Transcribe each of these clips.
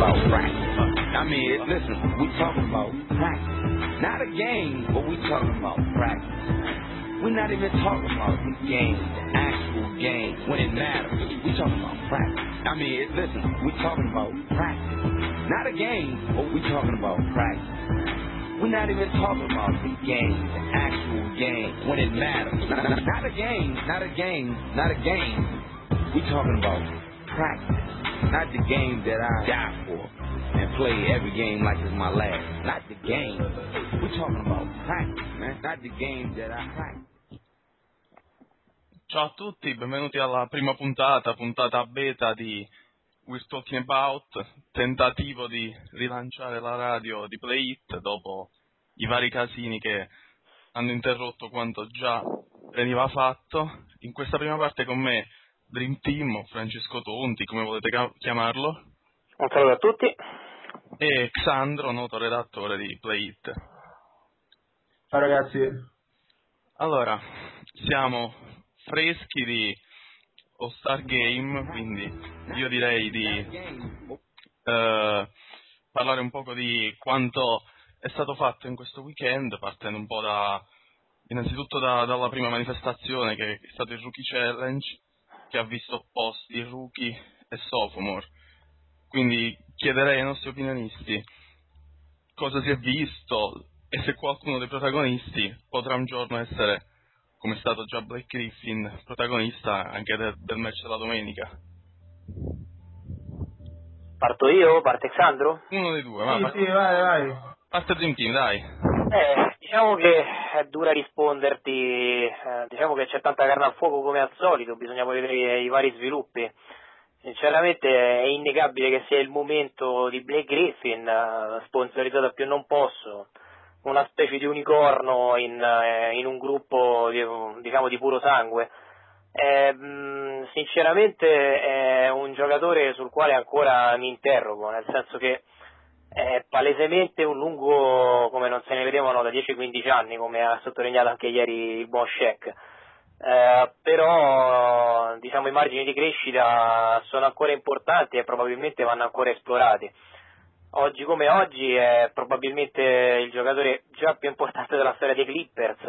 about practice. I mean, listen, we talking about practice. Not a game, but we talking about practice. We're not even talking about the game, the actual game, when it matters. We talking about practice. I mean, listen, we talking about practice. Not a game, but we talking about practice. We're not even talking about the game, the actual game, when it matters. Not, a game, not a game, not a game. We talking about practice. Not the game that I die for and play every game like it's my last. Not the game. We're talking about practice, man. Not the game that I practice. Ciao a tutti, benvenuti alla prima puntata, puntata beta di We're Talking About, tentativo di rilanciare la radio di Play It dopo i vari casini che hanno interrotto quanto già veniva fatto. In questa prima parte con me Dream Team, Francesco Tonti, come volete chiamarlo. Un saluto a tutti. E Xandro, noto redattore di Play It. Ciao ragazzi. Allora, siamo freschi di All Star Game, quindi io direi di eh, parlare un poco di quanto è stato fatto in questo weekend, partendo un po' da innanzitutto da, dalla prima manifestazione che è stato il Rookie Challenge, che ha visto opposti rookie e sophomore. Quindi chiederei ai nostri opinionisti cosa si è visto e se qualcuno dei protagonisti potrà un giorno essere come è stato già Blake Griffin, protagonista anche de- del match della domenica. Parto io? Parte Alexandro? Uno dei due, va. Sì, sì, vai, vai. Parte Dream Team, dai. Eh, diciamo che è dura risponderti, eh, diciamo che c'è tanta carne al fuoco come al solito, bisogna poi vedere i vari sviluppi. Sinceramente è innegabile che sia il momento di Blake Griffin, eh, sponsorizzato a più non posso, una specie di unicorno in, eh, in un gruppo di, diciamo di puro sangue. Eh, sinceramente è un giocatore sul quale ancora mi interrogo, nel senso che è palesemente un lungo come non se ne vedevano da 10-15 anni, come ha sottolineato anche ieri il buon Sheck. Eh, però diciamo, i margini di crescita sono ancora importanti e probabilmente vanno ancora esplorati oggi come oggi è probabilmente il giocatore già più importante della storia dei Clippers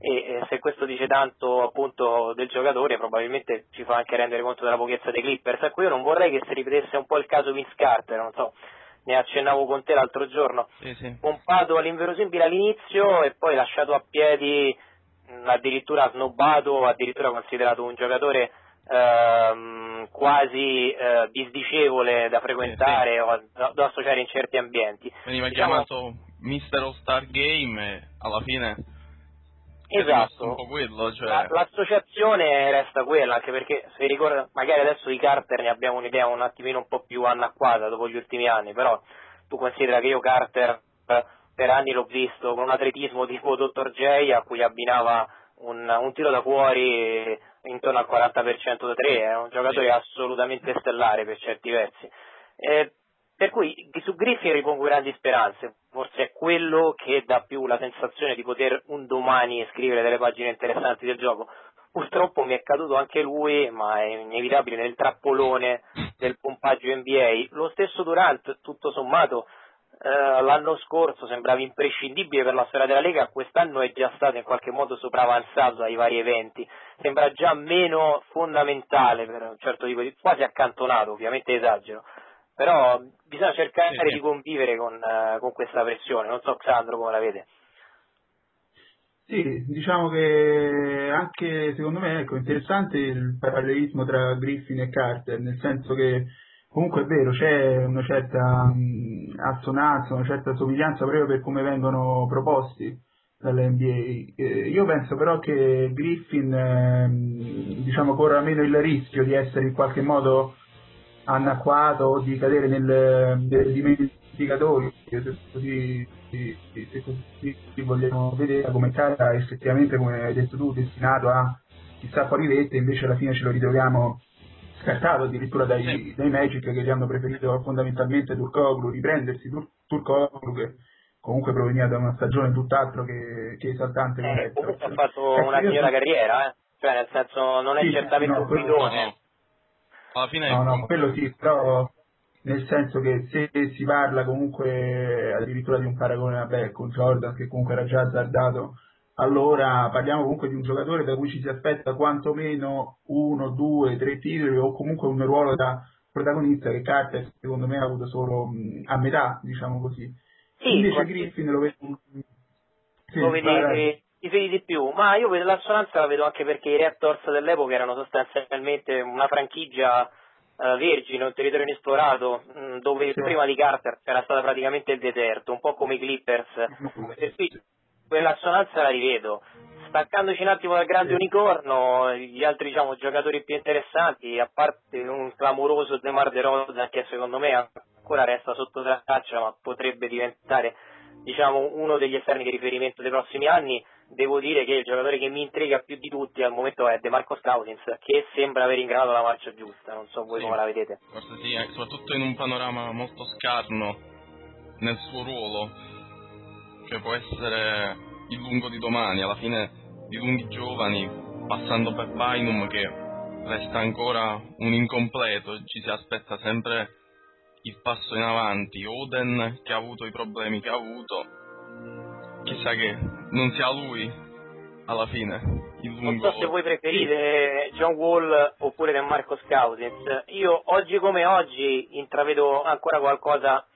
e eh, se questo dice tanto appunto del giocatore probabilmente ci fa anche rendere conto della pochezza dei Clippers ecco io non vorrei che si ripetesse un po' il caso Vince Carter non so ne accennavo con te l'altro giorno sì, sì. pompato all'inverosimile all'inizio e poi lasciato a piedi addirittura snobbato addirittura considerato un giocatore ehm, quasi eh, disdicevole da frequentare o da, da, associare in certi ambienti. Veniva diciamo, chiamato Mister All Star Game e alla fine esatto. un po' quello, cioè... La, l'associazione resta quella, anche perché se ricorda, magari adesso di Carter ne abbiamo un'idea un attimino un po' più anacquata dopo gli ultimi anni, però tu considera che io Carter eh, per anni l'ho visto con un atletismo tipo Dr. J a cui abbinava un, un tiro da fuori intorno al 40% da 3, è un giocatore assolutamente stellare per certi versi. Eh, per cui su Griffin ripongo grandi speranze, forse è quello che dà più la sensazione di poter un domani scrivere delle pagine interessanti del gioco. Purtroppo mi è caduto anche lui, ma è inevitabile nel trappolone del pompaggio NBA. Lo stesso Durant, tutto sommato, eh, l'anno scorso sembrava imprescindibile per la storia della Lega, quest'anno è già stato in qualche modo sopravanzato ai vari eventi, sembra già meno fondamentale per un certo tipo di quasi accantonato, ovviamente esagero. Però bisogna cercare sì, sì. di convivere con, uh, con questa pressione, non so Xandro come la vede. Sì, diciamo che anche secondo me ecco, interessante il parallelismo tra Griffin e Carter, nel senso che Comunque è vero, c'è una certa mh, assonanza, una certa somiglianza proprio per come vengono proposti dall'NBA. Eh, io penso però che Griffin eh, diciamo, corra meno il rischio di essere in qualche modo anacquato o di cadere nel, nel dimenticatoio, se così, se così vogliamo vedere come cara effettivamente, come hai detto tu, destinato a chissà quali rete, invece alla fine ce lo ritroviamo scartato addirittura dai, sì. dai Magic che gli hanno preferito fondamentalmente Turcoglu, riprendersi Tur- Turcoglu che comunque proveniva da una stagione tutt'altro che, che esaltante. Eh, comunque ha fatto eh, una signora carriera, eh? cioè nel senso non è sì, certamente no, un bidone. No. Alla fine no, no, quello sì, però nel senso che se si parla comunque addirittura di un paragone vabbè, con Jordan che comunque era già azzardato, allora parliamo comunque di un giocatore da cui ci si aspetta quantomeno uno, due, tre titoli o comunque un ruolo da protagonista che Carter secondo me ha avuto solo a metà, diciamo così. Sì, Invece Griffin lo vedo... Sì, lo vedi, ti vedi di più, ma io vedo l'assonanza la vedo anche perché i Raptors dell'epoca erano sostanzialmente una franchigia uh, vergine, un territorio inesplorato, mh, mm, dove sì. prima di Carter c'era stato praticamente il deserto, un po' come i Clippers. E qui quell'assonanza la rivedo. Staccandoci un attimo dal grande unicorno, gli altri diciamo, giocatori più interessanti, a parte un clamoroso Demar De Rosa che secondo me ancora resta sotto traccia ma potrebbe diventare diciamo, uno degli esterni di riferimento dei prossimi anni, devo dire che il giocatore che mi intriga più di tutti al momento è De Marcos Cousins, che sembra aver ingranato la marcia giusta, non so voi sì, come la vedete. Forse sì, eh, soprattutto in un panorama molto scarno nel suo ruolo, che può essere il lungo di domani, alla fine di lunghi giovani, passando per Bainum che resta ancora un incompleto, ci si aspetta sempre il passo in avanti, Oden che ha avuto i problemi che ha avuto, chissà che non sia lui alla fine. Non so se voi preferite John Wall oppure De Marcos Cousins, io oggi come oggi intravedo ancora qualcosa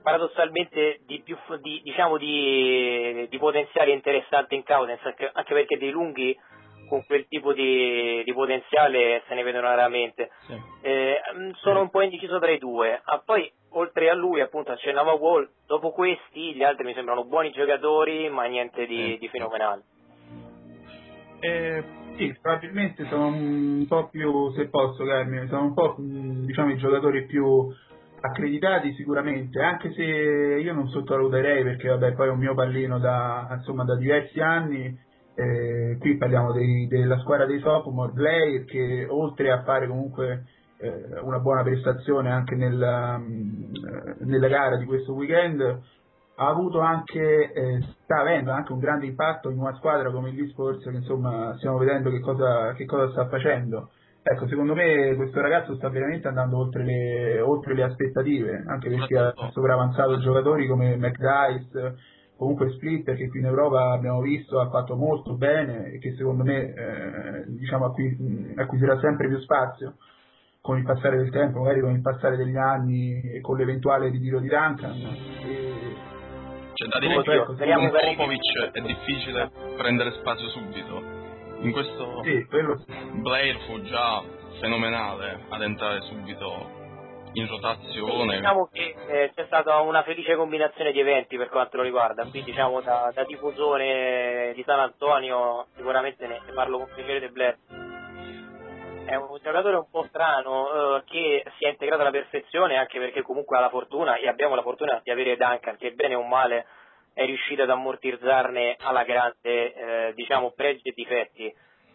paradossalmente di più di, diciamo di, di potenziale interessante in Cousins, anche, anche perché dei lunghi con quel tipo di, di, potenziale se ne vedono raramente. Sì. Eh, sono un po' indeciso tra i due. Ah, poi, oltre a lui, appunto, accennava Wall, dopo questi gli altri mi sembrano buoni giocatori, ma niente di, di fenomenale. Eh, sì, probabilmente sono un po' più, se posso Carmine, sono un po' diciamo i giocatori più accreditati sicuramente, anche se io non sottovaluterei perché vabbè poi è un mio pallino da, insomma, da diversi anni eh, qui parliamo dei, della squadra dei sophomore, Blair che oltre a fare comunque eh, una buona prestazione anche nella, mm, nella, gara di questo weekend, ha avuto anche, eh, sta avendo anche un grande impatto in una squadra come il Sports che insomma stiamo vedendo che cosa, che cosa sta facendo. Ecco, secondo me questo ragazzo sta veramente andando oltre le, oltre le aspettative, anche perché ha sopravanzato giocatori come McDice, comunque Split che qui in Europa abbiamo visto ha fatto molto bene e che secondo me eh, diciamo acqui- acquisirà sempre più spazio con il passare del tempo, magari con il passare degli anni e con l'eventuale ritiro di Duncan. E... C'è da dire che con Popovic è difficile prendere spazio subito. In questo sì, quello... Blair fu già fenomenale ad entrare subito in rotazione. Diciamo che eh, c'è stata una felice combinazione di eventi per quanto lo riguarda, qui diciamo da, da tifosone di San Antonio sicuramente ne, parlo con piacere di Blair. È un giocatore un po' strano eh, che si è integrato alla perfezione anche perché comunque ha la fortuna e abbiamo la fortuna di avere Duncan che bene o male è riuscito ad ammortizzarne alla grande eh, diciamo pregi e difetti.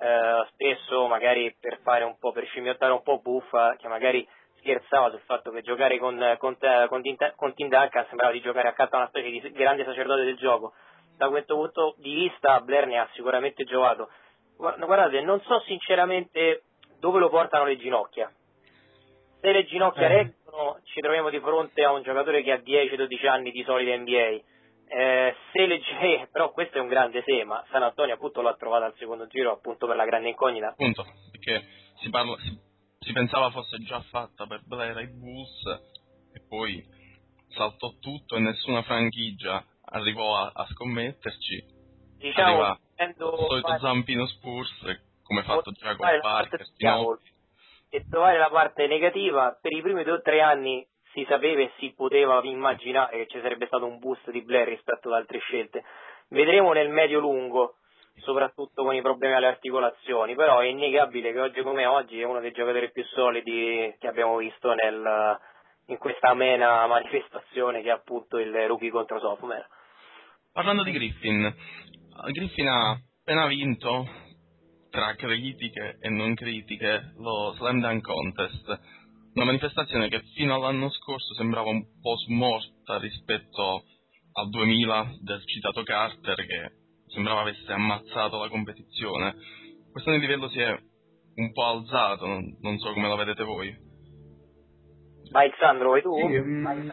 Eh, spesso magari per fare un po' per scimmiottare un po' buffa che magari scherzava sul fatto che giocare con, con, con, con Tim Duncan sembrava di giocare accanto a una specie di grande sacerdote del gioco. Da questo punto di vista Blair ne ha sicuramente giocato. Guardate, non so sinceramente dove lo portano le ginocchia. Se le ginocchia eh. reggono ci troviamo di fronte a un giocatore che ha 10-12 anni di solida NBA. Eh, se le, eh, però questo è un grande se, ma San Antonio appunto l'ha trovato al secondo giro appunto per la grande incognita. Appunto, perché si parla, si si pensava fosse già fatta per Blair ai Bulls e poi saltò tutto e nessuna franchigia arrivò a, a scommetterci. Diciamo, Arriva il solito fare... zampino Spurs come fatto già con Parker, e trovare la parte negativa per i primi due o tre anni si sapeva e si poteva immaginare che ci sarebbe stato un boost di Blair rispetto ad altre scelte. Vedremo nel medio-lungo soprattutto con i problemi alle articolazioni, però è innegabile che oggi come oggi è uno dei giocatori più solidi che abbiamo visto nel, in questa amena manifestazione che è appunto il rookie contro sophomore. Parlando di Griffin, Griffin ha appena vinto tra critiche e non critiche lo Slam Dunk Contest, una manifestazione che fino all'anno scorso sembrava un po' smorta rispetto al 2000 del citato Carter che sembrava avesse ammazzato la competizione. Quest'anno il livello si è un po' alzato, non, non so come la vedete voi. Alessandro, vai tu? Sì, mm,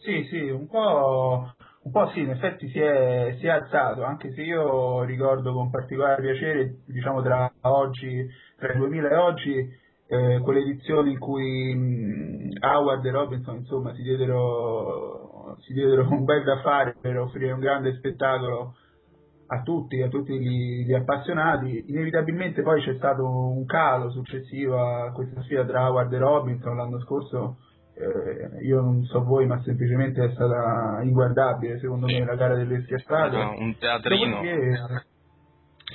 sì, sì, un po', un po' sì, in effetti si è, si è alzato, anche se io ricordo con particolare piacere, diciamo tra oggi, tra il 2000 e oggi, eh, quelle edizioni in cui mh, Howard e Robinson insomma si diedero, si diedero un bel da fare per offrire un grande spettacolo a tutti, a tutti gli, gli, appassionati. Inevitabilmente poi c'è stato un calo successivo a questa sfida tra Howard e Robinson l'anno scorso. Eh, io non so voi, ma semplicemente è stata inguardabile secondo me la gara delle schiaffate. No, un teatrino. Dopodiché,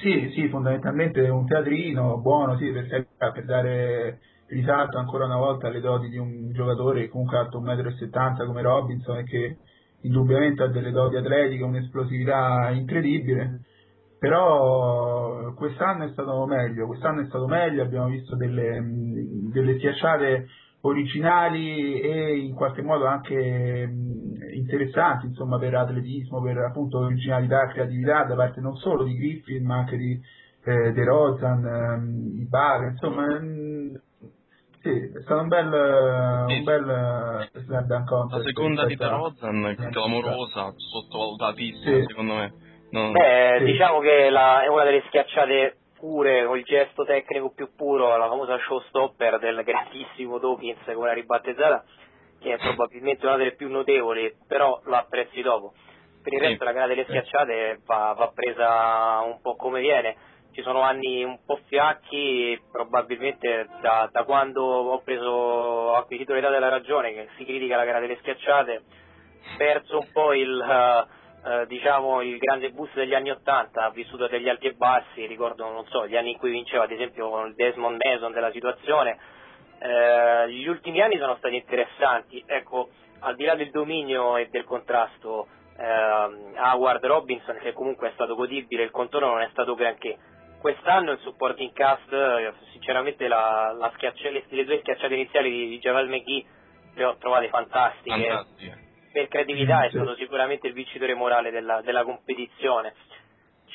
sì, sì, fondamentalmente un teatrino buono, sì, per, per dare risalto ancora una volta alle doti di un giocatore che comunque alto 1,70 m come Robinson e che indubbiamente ha delle doti atletiche, un'esplosività incredibile, però quest'anno è stato meglio, quest'anno è stato meglio, abbiamo visto delle, delle schiacciate originali e in qualche modo anche interessanti insomma per atletismo, per appunto originalità e creatività da parte non solo di Griffin ma anche di eh, De Rozan, ehm, Ibarra, insomma sì, è stato un bel, un bel slam dunk La seconda di De Rozan, clamorosa, sottovalutatissima sì. secondo me. Non... Beh, sì. diciamo che la, è una delle schiacciate pure con il gesto tecnico più puro, la famosa showstopper del grandissimo Dawkins, come l'ha ribattezzata, che è probabilmente una delle più notevoli, però lo apprezzi dopo. Per il resto sì. la gara delle schiacciate va, va presa un po' come viene ci sono anni un po' fiacchi, probabilmente da, da quando ho, preso, ho acquisito l'età della ragione, che si critica la gara delle schiacciate, perso un po' il, uh, uh, diciamo, il grande boost degli anni Ottanta, ha vissuto degli alti e bassi, ricordo non so, gli anni in cui vinceva ad esempio con il Desmond Mason della situazione, uh, gli ultimi anni sono stati interessanti, ecco, al di là del dominio e del contrasto Howard Robinson, che comunque è stato godibile, il contorno non è stato granché quest'anno il supporting cast, eh, sinceramente la, la le, le, due schiacciate iniziali di, di Javel McGee le ho trovate fantastiche. fantastiche. Per creatività è stato sicuramente il vincitore morale della, della competizione.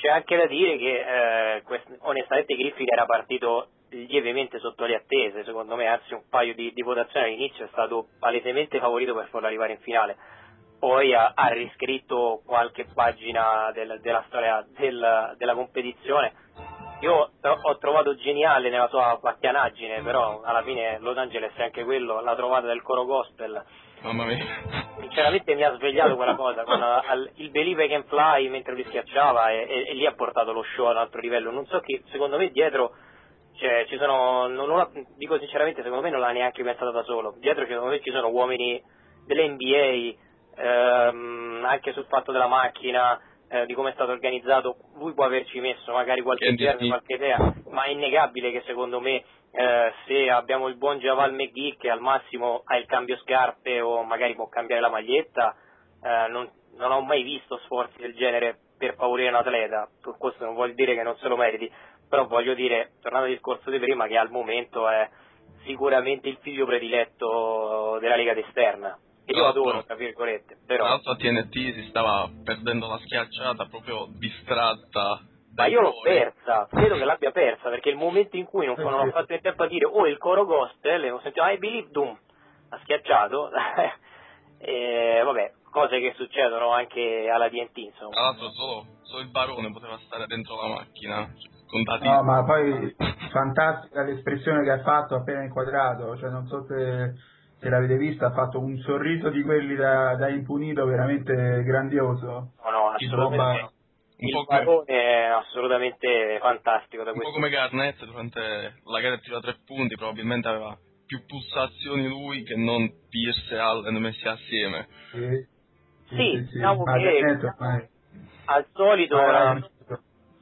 C'è anche da dire che eh, quest- onestamente Griffith era partito lievemente sotto le attese, secondo me, anzi un paio di, di votazioni all'inizio è stato palesemente favorito per farlo arrivare in finale. Poi ha, ha riscritto qualche pagina del, della storia del, della competizione io ho trovato geniale nella sua pacchianaggine, però alla fine Los Angeles è anche quello, la trovata del coro gospel. Mamma mia. Sinceramente mi ha svegliato quella cosa, con al, il Believe I Can Fly mentre lui schiacciava e, e, e, lì ha portato lo show ad un altro livello. Non so che secondo me dietro cioè, ci sono, non, non, dico sinceramente, secondo me non l'ha neanche pensato da solo. Dietro secondo me ci sono uomini dell'NBA, ehm, anche sul fatto della macchina, eh, di come è stato organizzato, lui può averci messo magari qualche germe, qualche idea, ma è innegabile che secondo me eh, se abbiamo il buon Javal McGee che al massimo ha il cambio scarpe o magari può cambiare la maglietta, eh, non, non, ho mai visto sforzi del genere per favorire un atleta, questo non vuol dire che non se lo meriti, però voglio dire, tornando al discorso di prima, che al momento è sicuramente il figlio prediletto della Lega d'esterna io adoro, tra virgolette, però... Tra l'altro a TNT si stava perdendo la schiacciata proprio distratta ma io l'ho persa, credo che l'abbia persa, perché il momento in cui non, non ho fatto il tempo a dire oh il coro gospel, ho sentito I believe, dum, ha schiacciato, e vabbè, cose che succedono anche alla DNT, insomma. Tra l'altro solo, solo, il barone poteva stare dentro la macchina, contati. No, ma poi fantastica l'espressione che ha fatto appena inquadrato, cioè non so se se l'avete vista, ha fatto un sorriso di quelli da, da impunito veramente grandioso. No, no, assolutamente. Il Barone è assolutamente fantastico da un po' come Garnett durante la gara di tre punti probabilmente aveva più pulsazioni lui che non Pierce e Allen messi assieme. Sì, sì, sì, sì diciamo che al solito ah,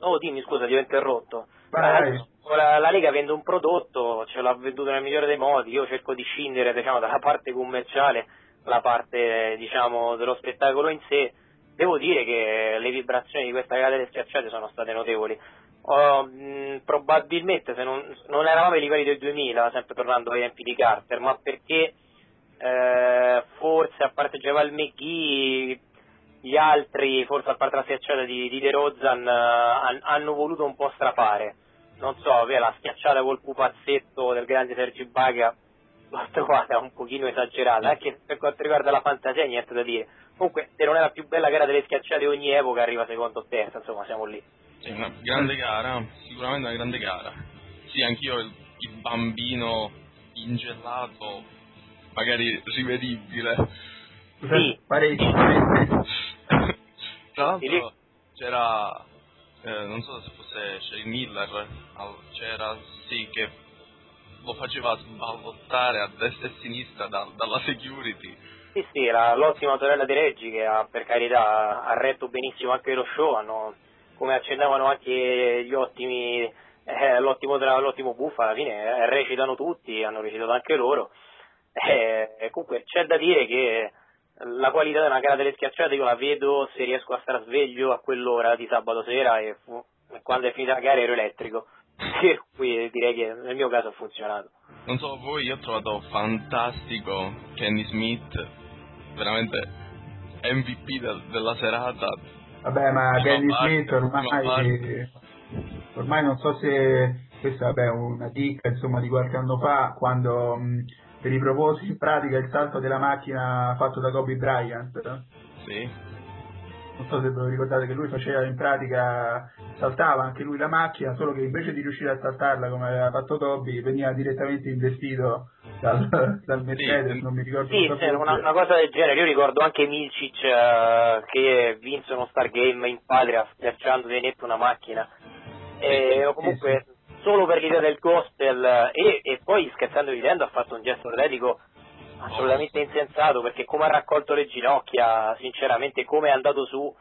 oh dimmi scusa ti ho interrotto La, la, Lega vende un prodotto, ce l'ha venduto nel migliore dei modi, io cerco di scindere diciamo, dalla parte commerciale la parte diciamo, dello spettacolo in sé, devo dire che le vibrazioni di questa gara delle schiacciate sono state notevoli. Uh, mh, probabilmente se non, non, eravamo ai livelli del 2000, sempre tornando ai tempi di Carter, ma perché eh, forse a parte Javal McGee gli altri, forse a parte la schiacciata di, di De Rozan, uh, hanno voluto un po' strapare non so, la schiacciata col pupazzetto del grande Sergi Baga l'ho trovata un pochino esagerata, anche per quanto riguarda la fantasia niente da dire. Comunque, se non è la più bella gara delle schiacciate ogni epoca, arriva secondo o terza, insomma, siamo lì. Sì, una grande gara, sicuramente una grande gara. Sì, anch'io il, il bambino ingelato, magari rivedibile. Sì. Parecchio. Tra l'altro c'era, eh, non so se fosse Shay Miller, c'era sì che lo faceva sballottare a destra e a sinistra da- dalla security. Sì, sì, la- l'ottima sorella di Reggi che ha, per carità ha retto benissimo anche lo show, hanno, come accennavano anche gli ottimi, eh, l'ottimo, l'ottimo Buffa, alla fine eh, recitano tutti, hanno recitato anche loro. Eh, comunque c'è da dire che la qualità della gara delle schiacciate io la vedo se riesco a stare sveglio a quell'ora di sabato sera e, fu- quando è finita la gara ero elettrico. Per cui direi che nel mio caso ha funzionato. Non so voi, io ho trovato fantastico Kenny Smith, veramente MVP del- della serata. Vabbè, ma Kenny Smith ormai, ormai non so se questa vabbè, è una chicca insomma di qualche anno fa quando mh, riproposi in pratica il salto della macchina fatto da Kobe Bryant. Sì, Non so se ve lo ricordate che lui faceva in pratica, saltava anche lui la macchina, solo che invece di riuscire a saltarla come aveva fatto Kobe, veniva direttamente investito dal, dal Mercedes, Sì, non mi ricordo Sì, sì, una, una cosa del genere. Io ricordo anche Milcic eh, che vinse uno Stargame in patria schiacciando di netto una macchina. E, o comunque, solo per l'idea del gospel e, e poi scherzando ridendo ha fatto un gesto atletico assolutamente insensato perché come ha raccolto le ginocchia, sinceramente come è andato su,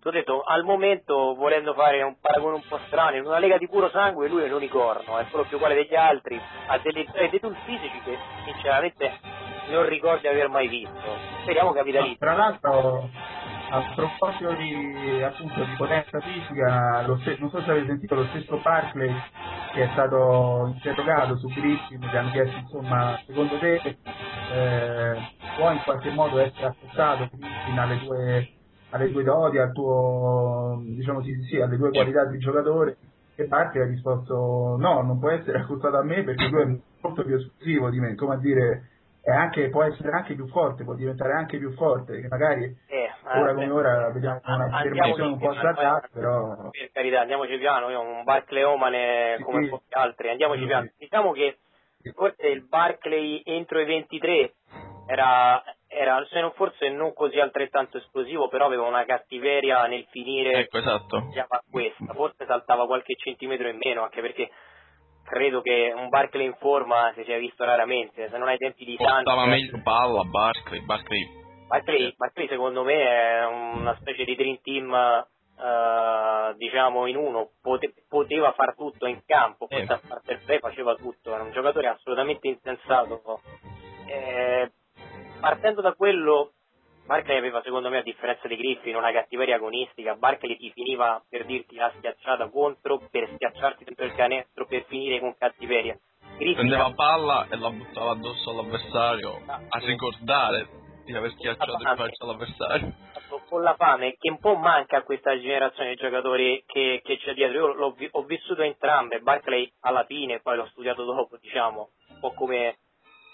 ti ho detto al momento volendo fare un paragone un po' strano, in una lega di puro sangue lui è un unicorno, è più uguale degli altri, ha dei tool fisici che sinceramente non ricordo di aver mai visto. Speriamo capitalizzi. tra l'altro, a proposito di, appunto, di potenza fisica, ste- non so se avete sentito lo stesso Barclay che è stato interrogato su Griffin, che hanno chiesto insomma, secondo te eh, può in qualche modo essere accettato Griffin alle tue, alle tue doti, tuo, diciamo sì, sì, alle tue qualità di giocatore? E Barclay ha risposto no, non può essere accusato a me perché lui è molto più esclusivo di me, come a dire anche, può essere anche più forte, può diventare anche più forte, che magari Eh, ora eh, come ora vediamo una affermazione un po' eh, però Per carità, andiamoci piano, io un Barcleomane Sì, come sì. pochi altri, andiamoci Sì, piano. Diciamo che forse il Barclay entro i 23 era, era, se non forse non così altrettanto esplosivo, però aveva una cattiveria nel finire ecco esatto. chiama questa, forse saltava qualche centimetro in meno, anche perché credo che un Barclay in forma si sia visto raramente, se non ai tempi di Santi. Portava meglio palla Barkley, Barkley Barclay, Barclay secondo me è una specie di dream team eh, diciamo in uno, Pote- poteva far tutto in campo, forse a far per play faceva tutto, era un giocatore assolutamente insensato. Eh, partendo da quello, Barclay aveva secondo me a differenza di Griffin una cattiveria agonistica, Barclay ti finiva per dirti la schiacciata contro, per schiacciarti dentro il canestro, per finire con cattiveria. Griffin prendeva palla e la buttava addosso all'avversario a ricordare di aver schiacciato in faccia all'avversario. con la fame che un po' manca a questa generazione di giocatori che, che c'è dietro. Io l'ho vi- ho vissuto entrambe, Barclay alla fine, poi l'ho studiato dopo, diciamo, un po' come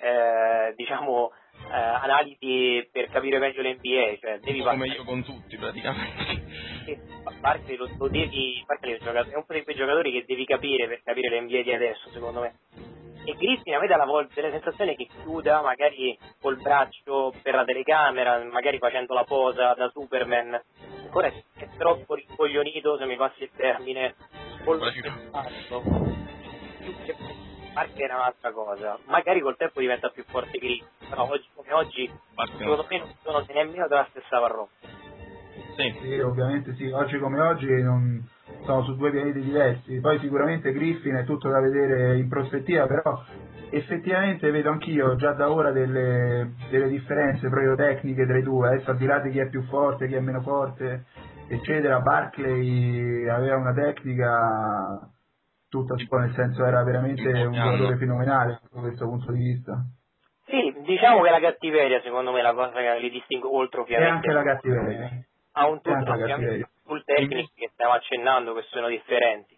eh, diciamo eh, analisi per capire meglio l'NBA, cioè devi Come io con tutti praticamente. sì, Barclay lo, lo devi, Barclay è un di quei giocatori che devi capire per capire l'NBA di adesso, secondo me. E Griffin a dà la volta la sensazione che chiuda magari col braccio per la telecamera, magari facendo la posa da Superman. Ancora è, è troppo ricoglionito, se mi passi il termine, col braccio. Che Barclay era un'altra cosa. Magari col tempo diventa più forte Griffin, però oggi come oggi Barkley secondo me non sono nemmeno della stessa parrocchia. Sì, sì, ovviamente sì, oggi come oggi non, sono su due pianeti diversi, poi sicuramente Griffin è tutto da vedere in prospettiva, però effettivamente vedo anch'io già da ora delle, delle differenze proprio tecniche tra i due, adesso al di là di chi è più forte, chi è meno forte, eccetera, Barclay aveva una tecnica tutta sua, nel senso era veramente un giocatore fenomenale da questo punto di vista. Sì, diciamo che la cattiveria secondo me è la cosa che li distingue oltre E ovviamente anche la cattiveria. a un e tutto sul tecnico che stiamo accennando che sono differenti.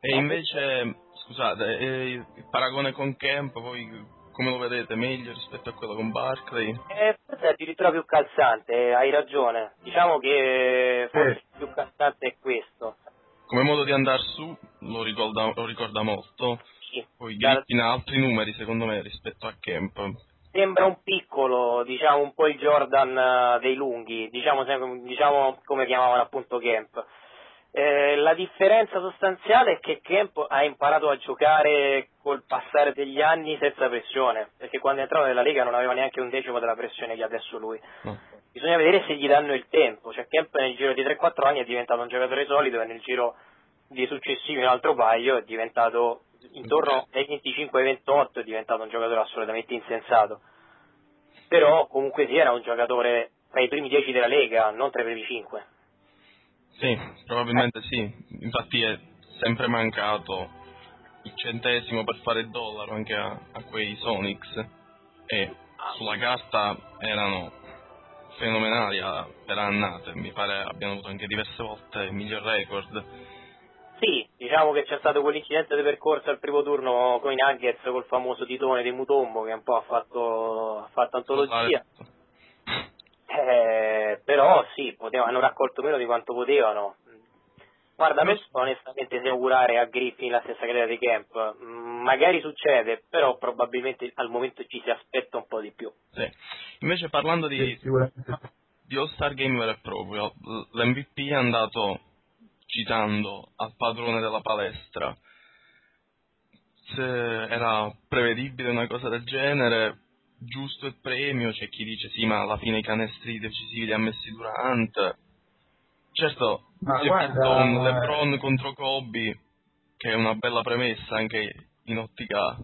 E invece, scusate, eh, il paragone con Kemp, voi come lo vedete? Meglio rispetto a quello con Barclay? Eh, forse è addirittura più calzante, eh, hai ragione. Diciamo che forse il più calzante è questo. Come modo di andare su lo ricorda, lo ricorda molto. Sì. Poi Griffin ha altri numeri secondo me rispetto a Kemp. Sembra un piccolo, diciamo un po' il Jordan eh, dei lunghi, diciamo, diciamo come chiamavano appunto Kemp. Eh, la differenza sostanziale è che Kemp ha imparato a giocare col passare degli anni senza pressione, perché quando è entrato nella Lega non aveva neanche un decimo della pressione che ha adesso lui. No. Bisogna vedere se gli danno il tempo, cioè Kemp nel giro di 3-4 anni è diventato un giocatore solido e nel giro di successivi un altro paio è diventato intorno ai 25 28 è diventato un giocatore assolutamente insensato. Però comunque sì era un giocatore tra i primi 10 della Lega, non tra i primi 5. Sì, probabilmente sì. Infatti è sempre mancato il centesimo per fare il dollaro anche a, a quei Sonics e sulla carta erano fenomenali a, per annate, mi pare abbiano avuto anche diverse volte il miglior record. Sì, diciamo che c'è stato quell'incidente di percorso al primo turno con i Nuggets col famoso titone di Mutombo che un po' ha fatto, ha fatto antologia. Eh, però sì, potevano, hanno raccolto meno di quanto potevano. Guarda, a me onestamente se augurare a Griffin la stessa carriera di Camp. Mm, magari succede, però probabilmente al momento ci si aspetta un po' di più. Sì. Invece parlando di, Sì, di All-Star Game vero e proprio, l'MVP è andato citando al padrone della palestra. Se era prevedibile una cosa del genere, giusto il premio, c'è chi dice sì, ma alla fine i canestri decisivi li ha messi Durant. Certo, Ma guarda, un eh, LeBron contro Kobe, che è una bella premessa anche in ottica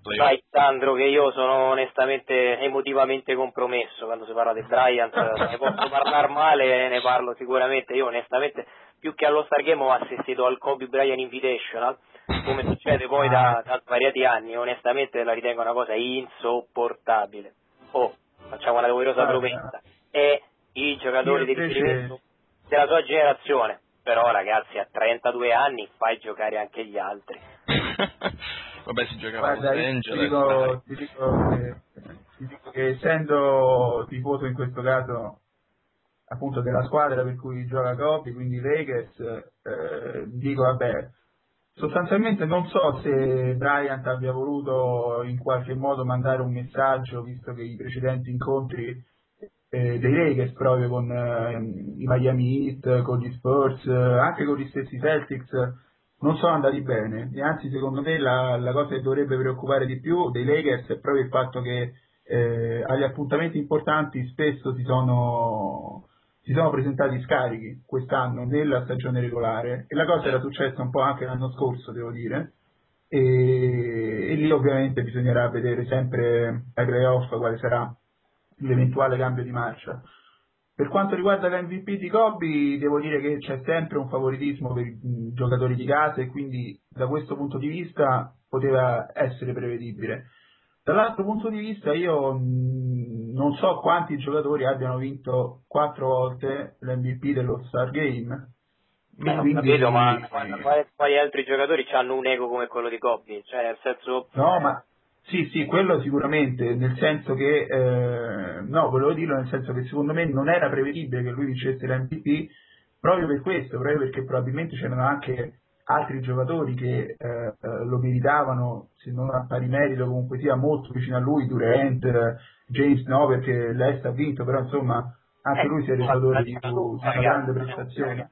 playoff. Sai Sandro che io sono onestamente emotivamente compromesso quando si parla di Bryant, ne posso parlare male, ne parlo sicuramente, io onestamente più che allo Star Game ho assistito al Kobe Bryant Invitational, come succede poi da, da svariati anni, onestamente la ritengo una cosa insopportabile. Oh, facciamo una doverosa promessa, è i giocatori Io di invece- riferimento della sua generazione, però ragazzi a 32 anni fai giocare anche gli altri. Vabbè, si giocava Los Guarda, io ti dico, ti dico che, ti dico che essendo tifoso in questo caso appunto della squadra per cui gioca Kobe, quindi Lakers, eh, dico vabbè, sostanzialmente non so se Bryant abbia voluto in qualche modo mandare un messaggio, visto che i precedenti incontri eh, dei Lakers proprio con eh, i Miami Heat, con gli Spurs, eh, anche con gli stessi Celtics, non sono andati bene. E anzi, secondo me la, la cosa che dovrebbe preoccupare di più dei Lakers è proprio il fatto che eh, agli appuntamenti importanti spesso si sono, si sono presentati scarichi quest'anno nella stagione regolare e la cosa era successa un po' anche l'anno scorso, devo dire. E, e lì ovviamente bisognerà vedere sempre ai playoff quale sarà l'eventuale cambio di marcia. Per quanto riguarda l'MVP di Kobe, devo dire che c'è sempre un favoritismo per i mh, giocatori di casa e quindi da questo punto di vista poteva essere prevedibile. Dall'altro punto di vista io mh, non so quanti giocatori abbiano vinto quattro volte l'MVP dello Star Game. Eh, ho Quindi- capito, ma quali, quali altri giocatori hanno un ego come quello di Kobe? Cioè, nel senso, No, ma sì, sì, quello sicuramente, nel senso che, eh, no, volevo dirlo nel senso che secondo me non era prevedibile che lui vincesse l'MVP proprio per questo, proprio perché probabilmente c'erano anche altri giocatori che eh, eh, lo meritavano, se non a pari merito, comunque sia molto vicino a lui, Durant, eh, James no, perché l'Est ha vinto, però insomma anche Eh, lui si è reso autore di, di una grande prestazione.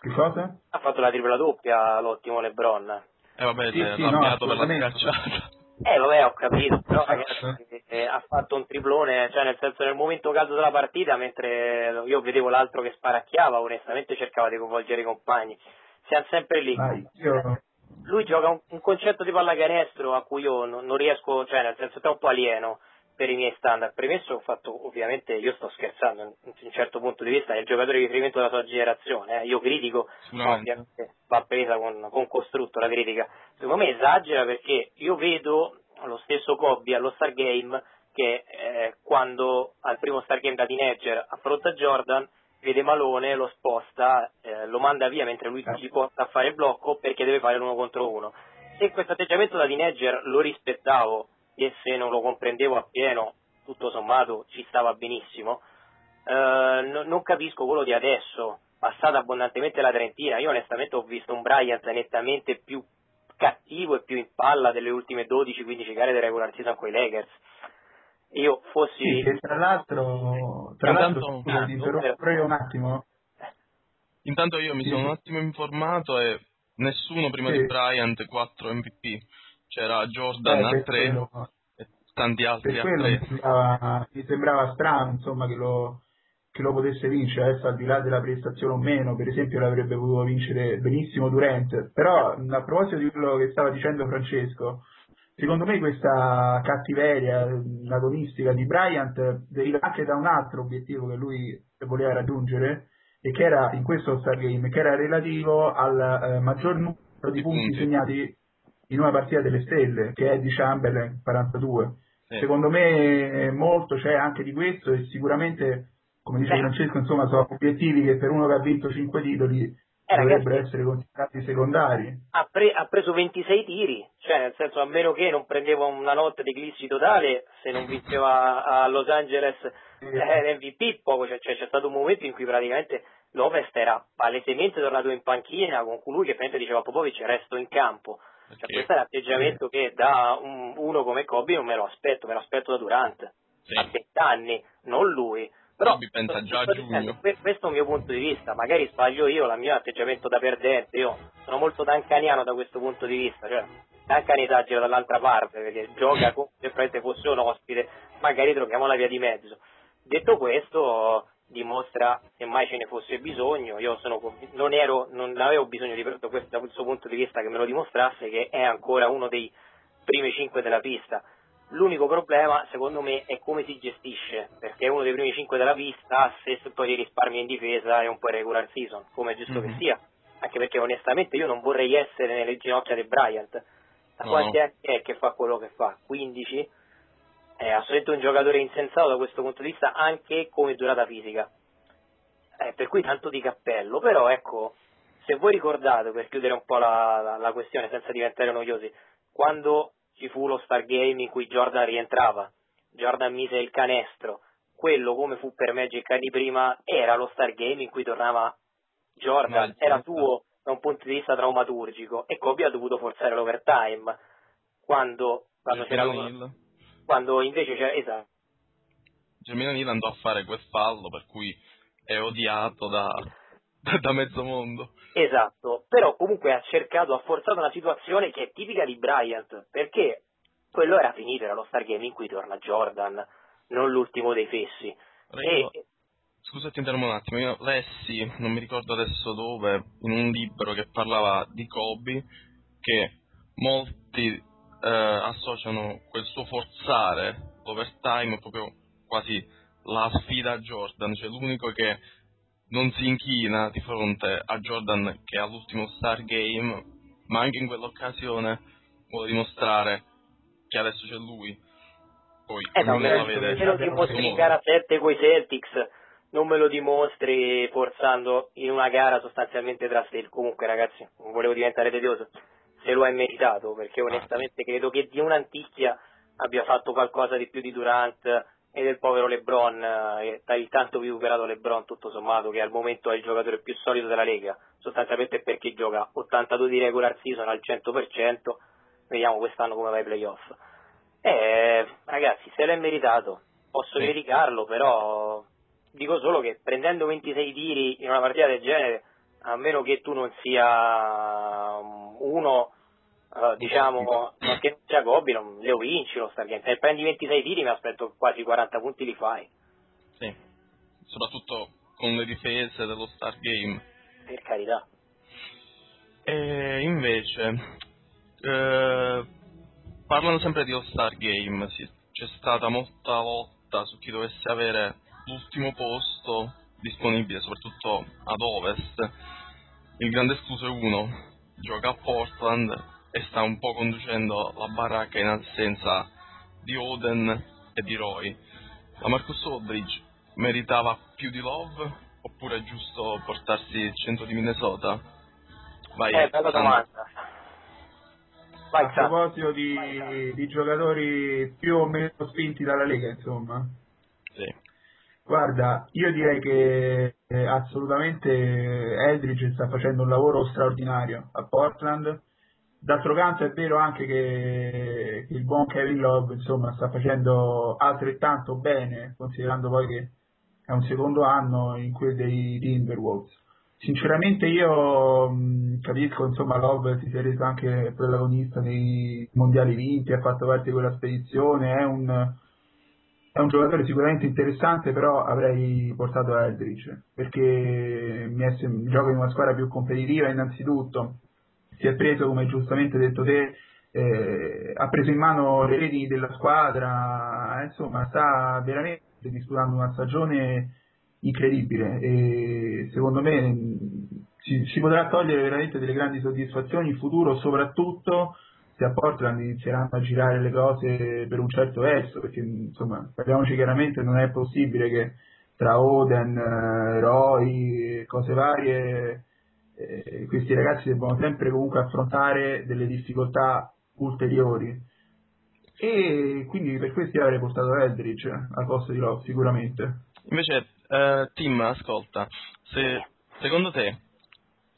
Che cosa? ha fatto la tripla doppia l'ottimo LeBron. E vabbè, Sì, si è sì, no, per la scacciata. Eh, vabbè, ho capito, però ragazzi, eh, ha fatto un triplone, cioè nel senso nel momento caldo della partita, mentre io vedevo l'altro che sparacchiava, onestamente cercava di coinvolgere i compagni. Siamo sempre lì. Vai, io, Lui gioca un, un concetto di pallacanestro a cui io non, non riesco, cioè nel senso è troppo alieno per i miei standard. Premesso il fatto, ovviamente, io sto scherzando, in un certo punto di vista, è il giocatore di riferimento della sua generazione. eh. Io critico, ovviamente va presa con, con costrutto la critica. Secondo me esagera perché io vedo lo stesso Kobe allo Star Game che eh, quando al primo Star Game da teenager affronta Jordan vede Malone, lo sposta, eh, lo manda via mentre lui gli porta a fare il blocco perché deve fare l'uno contro uno. Se questo atteggiamento da teenager lo rispettavo che se non lo comprendevo appieno, tutto sommato ci stava benissimo. Eh, no, non capisco quello di adesso, passata abbondantemente la Trentina, io onestamente ho visto un Bryant nettamente più cattivo e più in palla delle ultime 12-15 gare del regular season con i Lakers. Io fossi... Sì, tra l'altro, tra Intanto- l'altro scusa, interrompo io un attimo. Intanto io mi Sì. sono un attimo informato e nessuno prima Sì. di Bryant 4 MVP. C'era Jordan Eh, a per 3 quello- e tanti altri a quello mi 3. sembrava, mi sembrava strano insomma, che, lo, che lo potesse vincere, adesso al di là della prestazione o meno, per esempio l'avrebbe potuto vincere benissimo Durant, però a proposito di quello che stava dicendo Francesco, secondo me questa cattiveria agonistica di Bryant deriva anche da un altro obiettivo che lui voleva raggiungere e che era in questo All-Star Game, che era relativo al eh, maggior numero di punti. segnati in una partita delle stelle, che è di Chamberlain 42. Sì. Secondo me molto c'è anche di questo e sicuramente, come dice Beh. Francesco, insomma sono obiettivi che per uno che ha vinto 5 titoli Eh, dovrebbero ragazzi, essere considerati secondari. ha, pre- ha preso 26 tiri, cioè nel senso a meno che non prendeva una notte di eclissi totale, se non vinceva a Los Angeles eh, l'MVP, poco, cioè, cioè, c'è stato un momento in cui praticamente Lopez era palesemente tornato in panchina con colui che praticamente diceva a Popovic resto in campo. Cioè, Perché- questo è l'atteggiamento che da un- uno come Kobe non me lo aspetto, me lo aspetto da Durant. Sì. A 20 anni, non lui. Però Kobe pensa già a giugno. questo è un mio punto di vista, magari sbaglio io, il mio atteggiamento da perdente, io sono molto dancaniano da questo punto di vista, cioè Duncan esagera dall'altra parte perché gioca come se fosse un ospite, magari troviamo la via di mezzo. Detto questo, dimostra che mai ce ne fosse bisogno, io sono non, ero, non avevo bisogno di, da questo, da questo punto di vista che me lo dimostrasse che è ancora uno dei primi cinque della pista. L'unico problema, secondo me, è come si gestisce, perché è uno dei primi cinque della pista, se poi risparmia in difesa è un po' regular season, come è giusto Mhm. che sia. Anche perché onestamente io non vorrei essere nelle ginocchia di Bryant. Da No, quanti anni è che fa quello che fa? 15? È assolutamente un giocatore insensato da questo punto di vista, anche come durata fisica. Eh, per cui tanto di cappello, però ecco, se voi ricordate, per chiudere un po' la, la- la questione senza diventare noiosi, quando ci fu lo Star Game in cui Jordan rientrava, Jordan mise il canestro, quello come fu per Magic anni prima era lo Star Game in cui tornava Jordan, era suo da un punto di vista traumaturgico e Kobe ha dovuto forzare l'overtime quando, quando, c'era, Hill. Quando invece c'era esatto, Jermaine Hill andò a fare quel fallo per cui è odiato da, da mezzo mondo. Esatto, però comunque ha cercato, ha forzato una situazione che è tipica di Bryant, perché quello era finito, era lo Star Game in cui torna Jordan, non l'ultimo dei fessi. Ora E, Scusa, ti interrompo un attimo. Io lessi, non mi ricordo adesso dove, in un libro che parlava di Kobe, che molti eh, associano quel suo forzare l'overtime proprio quasi la sfida a Jordan, cioè l'unico che non si inchina di fronte a Jordan che è all'ultimo Star Game, ma anche in quell'occasione vuole dimostrare che adesso c'è lui. Poi eh no, ognuno me la lo- vede. me lo dimostri in gara 7 con i Celtics, non me lo dimostri forzando in una gara sostanzialmente tra sé. Comunque ragazzi, non volevo diventare tedioso, se lo hai meritato, perché onestamente credo che di un'anticchia abbia fatto qualcosa di più di Durant e del povero LeBron, eh, il tanto vituperato LeBron tutto sommato, che al momento è il giocatore più solido della Lega, sostanzialmente perché gioca 82 di regular season al 100%, vediamo quest'anno come va ai playoff. Eh, ragazzi, se l'è meritato, posso Sì. criticarlo, però dico solo che prendendo 26 tiri in una partita del genere, a meno che tu non sia um, uno, eh, diciamo, che Kobe, non le vinci lo Star Game. Se prendi 26 tiri mi aspetto quasi 40 punti li fai, Sì, soprattutto con le difese dello Star Game. per carità. E invece, eh, parlando sempre di All Star Game, sì, c'è stata molta lotta su chi dovesse avere l'ultimo posto disponibile, soprattutto ad Ovest. Il grande escluso è uno, gioca a Portland e sta un po' conducendo la baracca in assenza di Oden e di Roy. La Marcus Aldridge meritava più di Love oppure è giusto portarsi il centro di Minnesota? Vai, Eh, bella domanda. Vai, a proposito di, di, giocatori più o meno spinti dalla Lega, insomma. Sì. Guarda, io direi che eh, assolutamente Eldridge sta facendo un lavoro straordinario a Portland. D'altro canto è vero anche che, il buon Kevin Love insomma, sta facendo altrettanto bene, considerando poi che è un secondo anno in quel dei Timberwolves. Sinceramente io mh, capisco, insomma, Love si sia reso anche protagonista dei mondiali vinti, ha fatto parte di quella spedizione, è un, è un giocatore sicuramente interessante, però avrei portato Eldridge, perché mi è, gioca in una squadra più competitiva innanzitutto, si è preso, come giustamente detto te, eh, ha preso in mano le reti della squadra, eh, insomma sta veramente disputando una stagione incredibile. E secondo me si, si, potrà togliere veramente delle grandi soddisfazioni in futuro, soprattutto se a Portland inizieranno a girare le cose per un certo verso, perché insomma, parliamoci chiaramente, non è possibile che tra Oden, eh, Roy, cose varie, eh, questi ragazzi debbano sempre comunque affrontare delle difficoltà ulteriori. E quindi per questo avrei portato Eldridge al posto di Love, sicuramente. Invece, eh, Tim, ascolta, se secondo te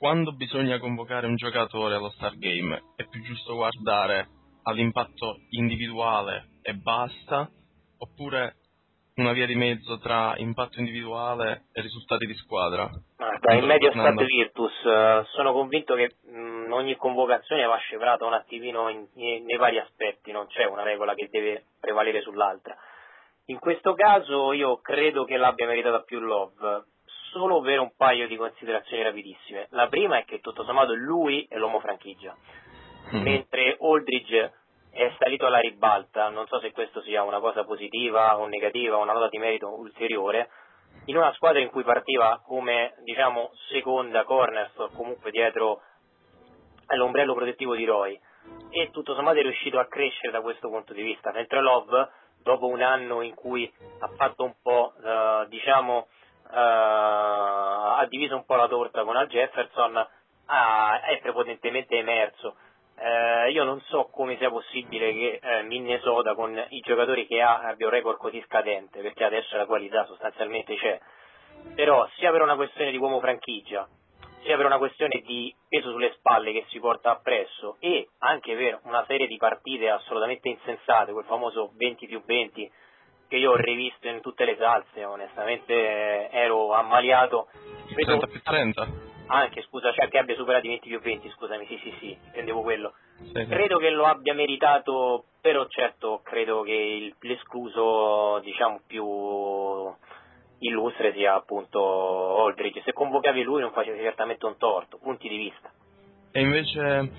quando bisogna convocare un giocatore allo Star Game è più giusto guardare all'impatto individuale e basta, oppure una via di mezzo tra impatto individuale e risultati di squadra? Guarda, in medio stat virtus, sono convinto che mh, ogni convocazione va scevrata un attimino in, in, nei vari aspetti, non c'è una regola che deve prevalere sull'altra. In questo caso io credo che l'abbia meritata più Love, solo per un paio di considerazioni rapidissime. La prima è che tutto sommato lui è l'uomo franchigia, mm-hmm. mentre Aldridge è salito alla ribalta, non so se questo sia una cosa positiva o negativa, una nota di merito ulteriore, in una squadra in cui partiva come diciamo seconda cornerstone, comunque dietro all'ombrello protettivo di Roy. E tutto sommato è riuscito a crescere da questo punto di vista, mentre Love dopo un anno in cui ha fatto un po' uh, diciamo uh, ha diviso un po' la torta con Al Jefferson uh, è prepotentemente emerso uh, io non so come sia possibile che eh, Minnesota con i giocatori che ha abbia un record così scadente perché adesso la qualità sostanzialmente c'è però sia per una questione di uomo franchigia sia per una questione di peso sulle spalle che si porta appresso e anche per una serie di partite assolutamente insensate, quel famoso 20 più 20 che io ho rivisto in tutte le salse, onestamente ero ammaliato. 30 più 30? Anche, scusa, cioè che abbia superato i 20 più 20, scusami, sì sì sì, intendevo quello. Sì, credo sì. che lo abbia meritato, però certo credo che il, l'escluso, diciamo, più illustre sia appunto Aldridge. Se convocavi lui non facevi certamente un torto, punti di vista. E invece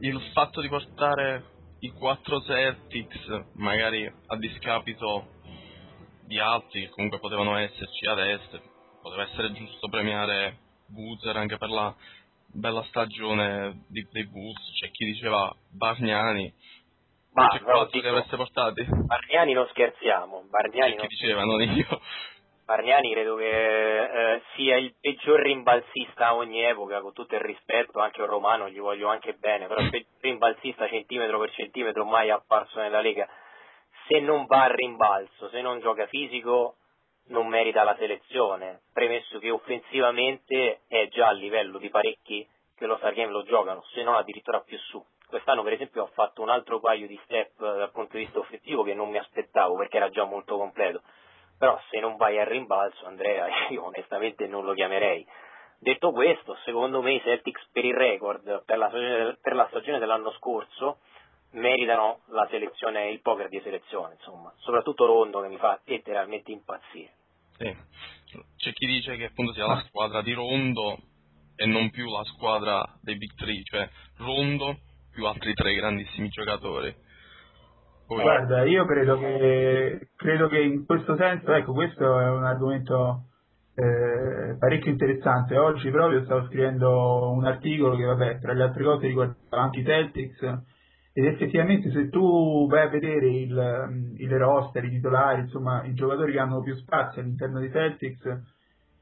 il fatto di portare i quattro Celtics, magari a discapito di altri che comunque potevano esserci ad est, poteva essere giusto premiare Boozer anche per la bella stagione di, dei Bulls, c'è chi diceva Bargnani, ma c'è no, che avreste portati? Bargnani non scherziamo, Bargnani c'è chi diceva, non io. Bargnani credo che eh, sia il peggior rimbalzista a ogni epoca, con tutto il rispetto, anche un romano gli voglio anche bene, però il peggior rimbalzista centimetro per centimetro mai apparso nella Lega. Se non va a rimbalzo, se non gioca fisico, non merita la selezione, premesso che offensivamente è già a livello di parecchi che lo Stargame lo giocano, se non addirittura più su. Quest'anno per esempio ha fatto un altro paio di step dal punto di vista offensivo che non mi aspettavo perché era già molto completo però se non vai al rimbalzo Andrea io onestamente non lo chiamerei. Detto questo, secondo me i Celtics per il record, per la stagione, per la stagione dell'anno scorso, meritano la selezione, il poker di selezione, insomma, soprattutto Rondo che mi fa letteralmente impazzire. Sì. C'è chi dice che appunto sia la squadra di Rondo e non più la squadra dei Big Three, cioè Rondo più altri tre grandissimi giocatori. Guarda, io credo che, credo che in questo senso, ecco, questo è un argomento eh, parecchio interessante. Oggi proprio stavo scrivendo un articolo che, vabbè, tra le altre cose riguardava anche i Celtics ed effettivamente se tu vai a vedere il, il roster, i titolari, insomma, i giocatori che hanno più spazio all'interno dei Celtics,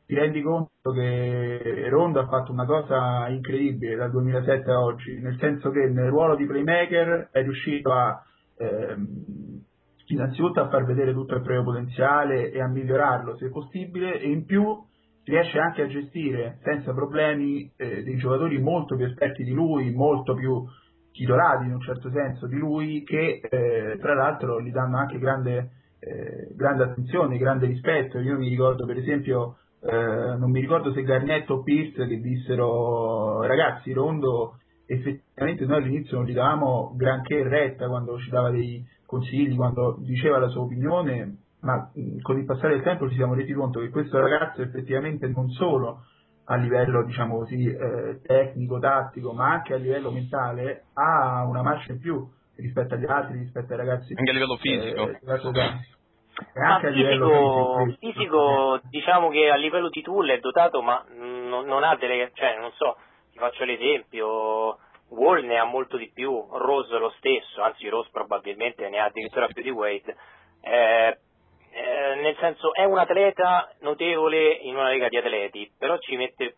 ti rendi conto che Rondo ha fatto una cosa incredibile dal 2007 a oggi, nel senso che nel ruolo di playmaker è riuscito a ehm, innanzitutto a far vedere tutto il proprio potenziale e a migliorarlo se possibile e in più riesce anche a gestire senza problemi eh, dei giocatori molto più esperti di lui, molto più titolati in un certo senso di lui che eh, tra l'altro gli danno anche grande, eh, grande attenzione, grande rispetto. Io mi ricordo per esempio, eh, non mi ricordo se Garnetto o Pierce che dissero ragazzi Rondo effettivamente noi all'inizio non gli davamo granché retta quando ci dava dei consigli, quando diceva la sua opinione, ma con il passare del tempo ci siamo resi conto che questo ragazzo effettivamente non solo a livello diciamo così eh, tecnico, tattico, ma anche a livello mentale ha una marcia in più rispetto agli altri, rispetto ai ragazzi anche a livello fisico. Eh, e anche a livello fisico, fisico, diciamo che a livello di tool è dotato, ma non, non ha delle, cioè non so, ti faccio l'esempio, Wall ne ha molto di più, Rose lo stesso, anzi Rose probabilmente ne ha addirittura più di Wade. Eh, eh, nel senso è un atleta notevole in una lega di atleti, però ci mette,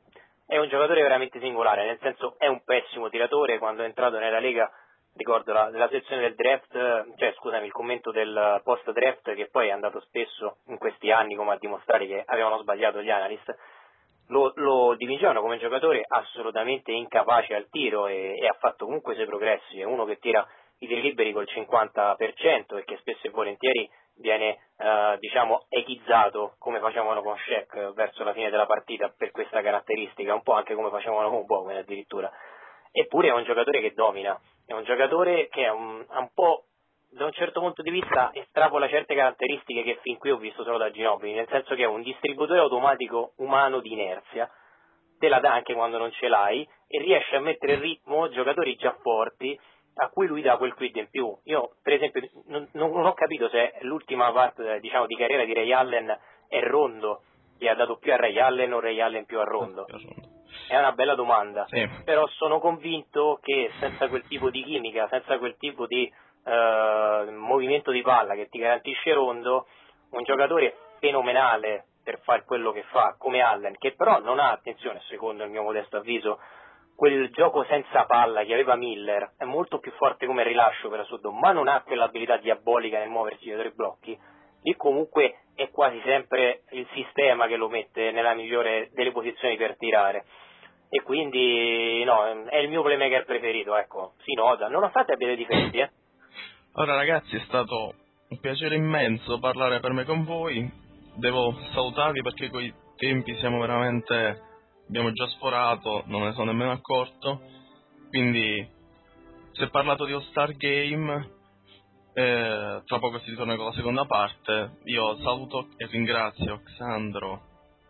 è un giocatore veramente singolare, nel senso è un pessimo tiratore, quando è entrato nella lega, ricordo la, la sezione del draft, cioè scusami, il commento del post draft che poi è andato spesso in questi anni come a dimostrare che avevano sbagliato gli analyst, lo, lo dipingevano come giocatore assolutamente incapace al tiro e, e ha fatto comunque i suoi progressi, è uno che tira i tiri liberi col 50% e che spesso e volentieri viene eh, diciamo echizzato come facevano con Shaq verso la fine della partita per questa caratteristica, un po' anche come facevano con Bowen addirittura. Eppure è un giocatore che domina, è un giocatore che un, ha un po' da un certo punto di vista estrapola certe caratteristiche che fin qui ho visto solo da Ginobili, nel senso che è un distributore automatico umano di inerzia, te la dà anche quando non ce l'hai e riesce a mettere in ritmo giocatori già forti a cui lui dà quel quid in più. Io, per esempio, non, non ho capito se l'ultima parte diciamo, di carriera di Ray Allen è Rondo che ha dato più a Ray Allen o Ray Allen più a Rondo. È una bella domanda, sì. però sono convinto che senza quel tipo di chimica, senza quel tipo di uh, movimento di palla che ti garantisce Rondo, un giocatore fenomenale per fare quello che fa, come Allen, che però non ha, attenzione, secondo il mio modesto avviso, quel gioco senza palla che aveva Miller è molto più forte come rilascio per assurdo, ma non ha quell'abilità diabolica nel muoversi dietro i blocchi, lì comunque è quasi sempre il sistema che lo mette nella migliore delle posizioni per tirare. E quindi no, è il mio playmaker preferito, ecco, si nota, nonostante abbia dei difetti, eh. Ora ragazzi è stato un piacere immenso parlare per me con voi, devo salutarvi perché coi tempi siamo veramente abbiamo già sforato, non ne sono nemmeno accorto, quindi si è parlato di All Star Game, eh, tra poco si ritorna con la seconda parte, io saluto e ringrazio Xandro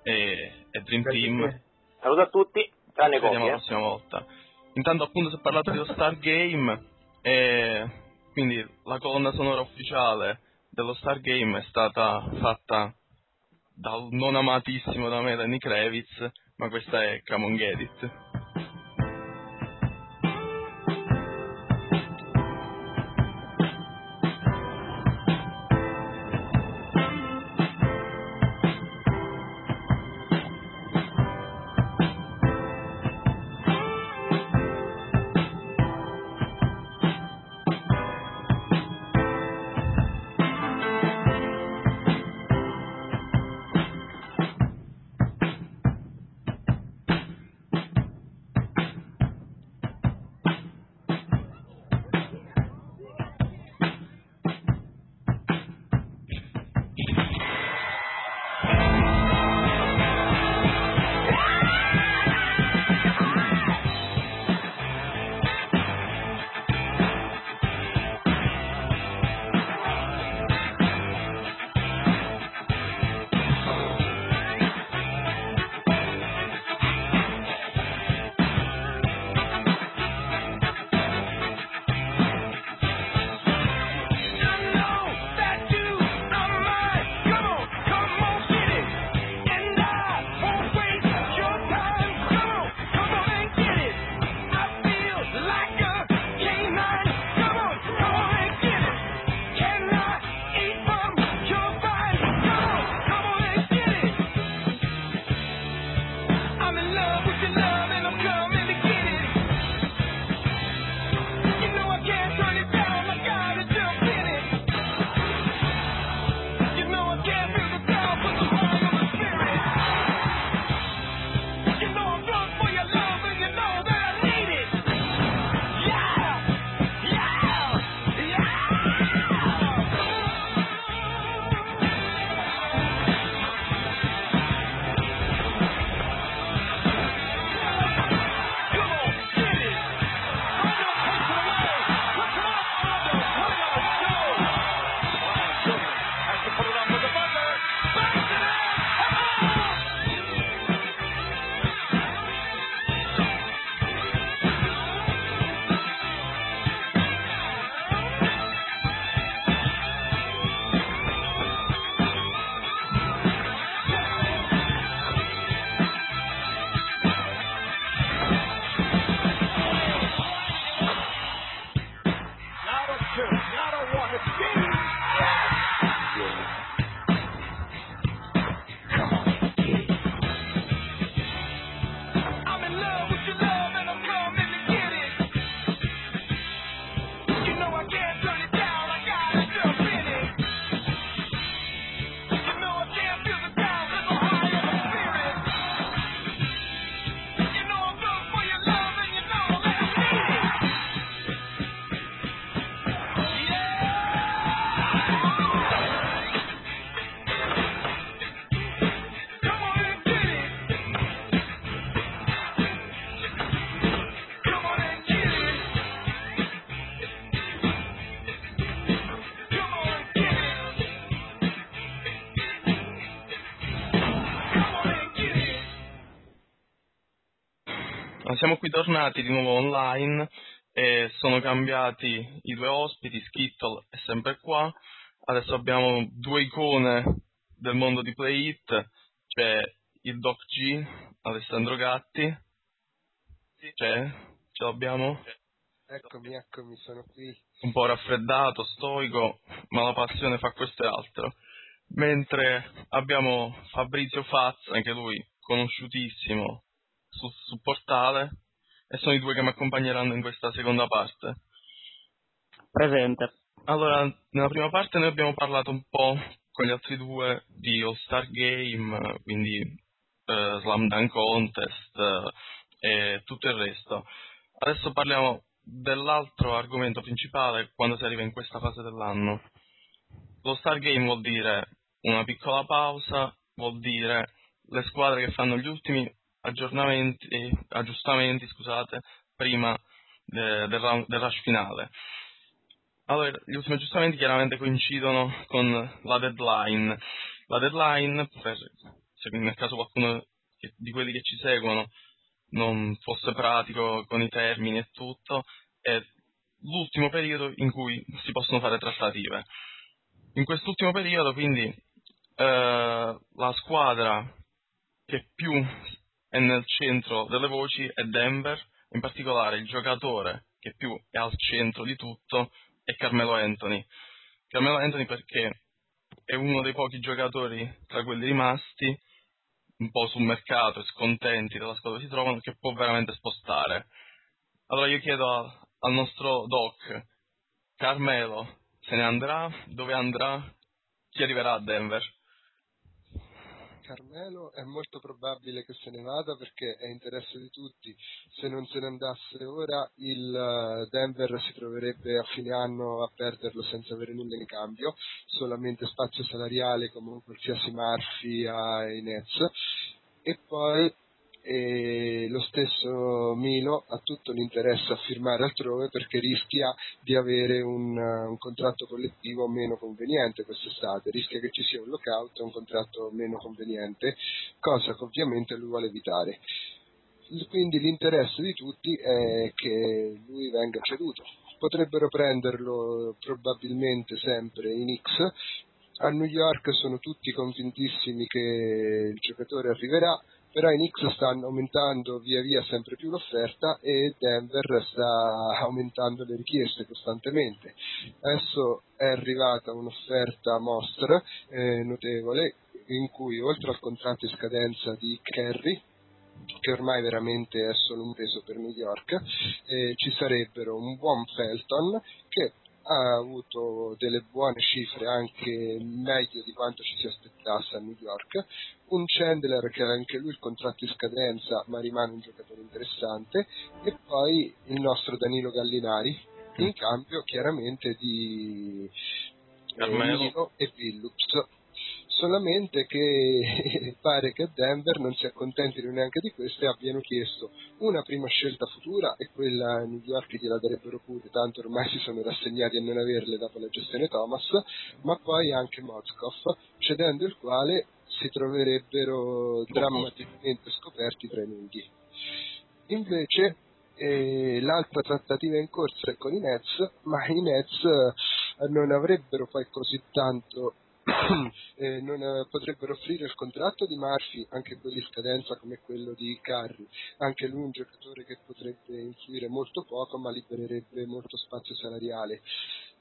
e, e Dream Team. Saluto a tutti, tranne Ci vediamo la prossima volta. Intanto appunto si è parlato di All Star Game e quindi la colonna sonora ufficiale dello Star Game è stata fatta dal non amatissimo da me Danny Kravitz ma questa è Come on. Qui tornati di nuovo online e sono cambiati i due ospiti, Skittle è sempre qua, adesso abbiamo due icone del mondo di Play It, c'è il Doc G, Alessandro Gatti, c'è, ce l'abbiamo? Eccomi, eccomi, sono qui. Un po' raffreddato, stoico, ma la passione fa questo e altro. Mentre abbiamo Fabrizio Faz, anche lui conosciutissimo su, su Portale, e sono i due che mi accompagneranno in questa seconda parte. Presente. Allora, nella prima parte noi abbiamo parlato un po' con gli altri due di All Star Game, quindi eh, Slam Dunk Contest eh, e tutto il resto. Adesso parliamo dell'altro argomento principale quando si arriva in questa fase dell'anno. Lo Star Game vuol dire una piccola pausa, vuol dire le squadre che fanno gli ultimi aggiustamenti scusate, prima de, del, round, del rush finale. Allora, gli ultimi aggiustamenti chiaramente coincidono con la deadline. La deadline, per, se nel caso qualcuno di quelli che ci seguono non fosse pratico con i termini e tutto, è l'ultimo periodo in cui si possono fare trattative. In quest'ultimo periodo, quindi, eh, la squadra che più è nel centro delle voci è Denver, in particolare il giocatore che più è al centro di tutto è Carmelo Anthony. Carmelo Anthony perché è uno dei pochi giocatori tra quelli rimasti un po' sul mercato e scontenti della squadra si trovano che può veramente spostare. Allora io chiedo a, al nostro doc, Carmelo, se ne andrà? Dove andrà? Chi arriverà a Denver? Carmelo è molto probabile che se ne vada perché è interesse di tutti. Se non se ne andasse ora, il eh, Denver si troverebbe a fine anno a perderlo senza avere nulla in cambio, solamente spazio salariale come qualsiasi Murphy ai Nets. E poi e lo stesso Milo ha tutto l'interesse a firmare altrove perché rischia di avere un, un, contratto collettivo meno conveniente quest'estate, rischia che ci sia un lockout e un contratto meno conveniente, cosa che ovviamente lui vuole evitare. Quindi l'interesse di tutti è che lui venga ceduto. Potrebbero prenderlo probabilmente sempre in X. A New York sono tutti convintissimi che il giocatore arriverà, però i Knicks stanno aumentando via via sempre più l'offerta e Denver sta aumentando le richieste costantemente. Adesso è arrivata un'offerta mostra eh, notevole in cui oltre al contratto in scadenza di Kerry che ormai veramente è solo un peso per New York, eh, ci sarebbero un buon Felton che ha avuto delle buone cifre anche meglio di quanto ci si aspettasse a New York, un Chandler che ha anche lui il contratto in scadenza ma rimane un giocatore interessante. E poi il nostro Danilo Gallinari in cambio chiaramente di Carmelo. E Billups solamente che pare che Denver non si accontentino neanche di questo e abbiano chiesto una prima scelta futura e quella New York gliela darebbero pure, tanto ormai si sono rassegnati a non averle dopo la gestione Thomas, ma poi anche Mozkov, cedendo il quale si troverebbero drammaticamente scoperti tra i lunghi. Invece eh, l'altra trattativa in corso è con i Nets, ma i Nets eh, non avrebbero poi così tanto eh, non eh, potrebbero offrire il contratto di Murphy, anche quello in scadenza come quello di Carri, anche lui un giocatore che potrebbe influire molto poco ma libererebbe molto spazio salariale.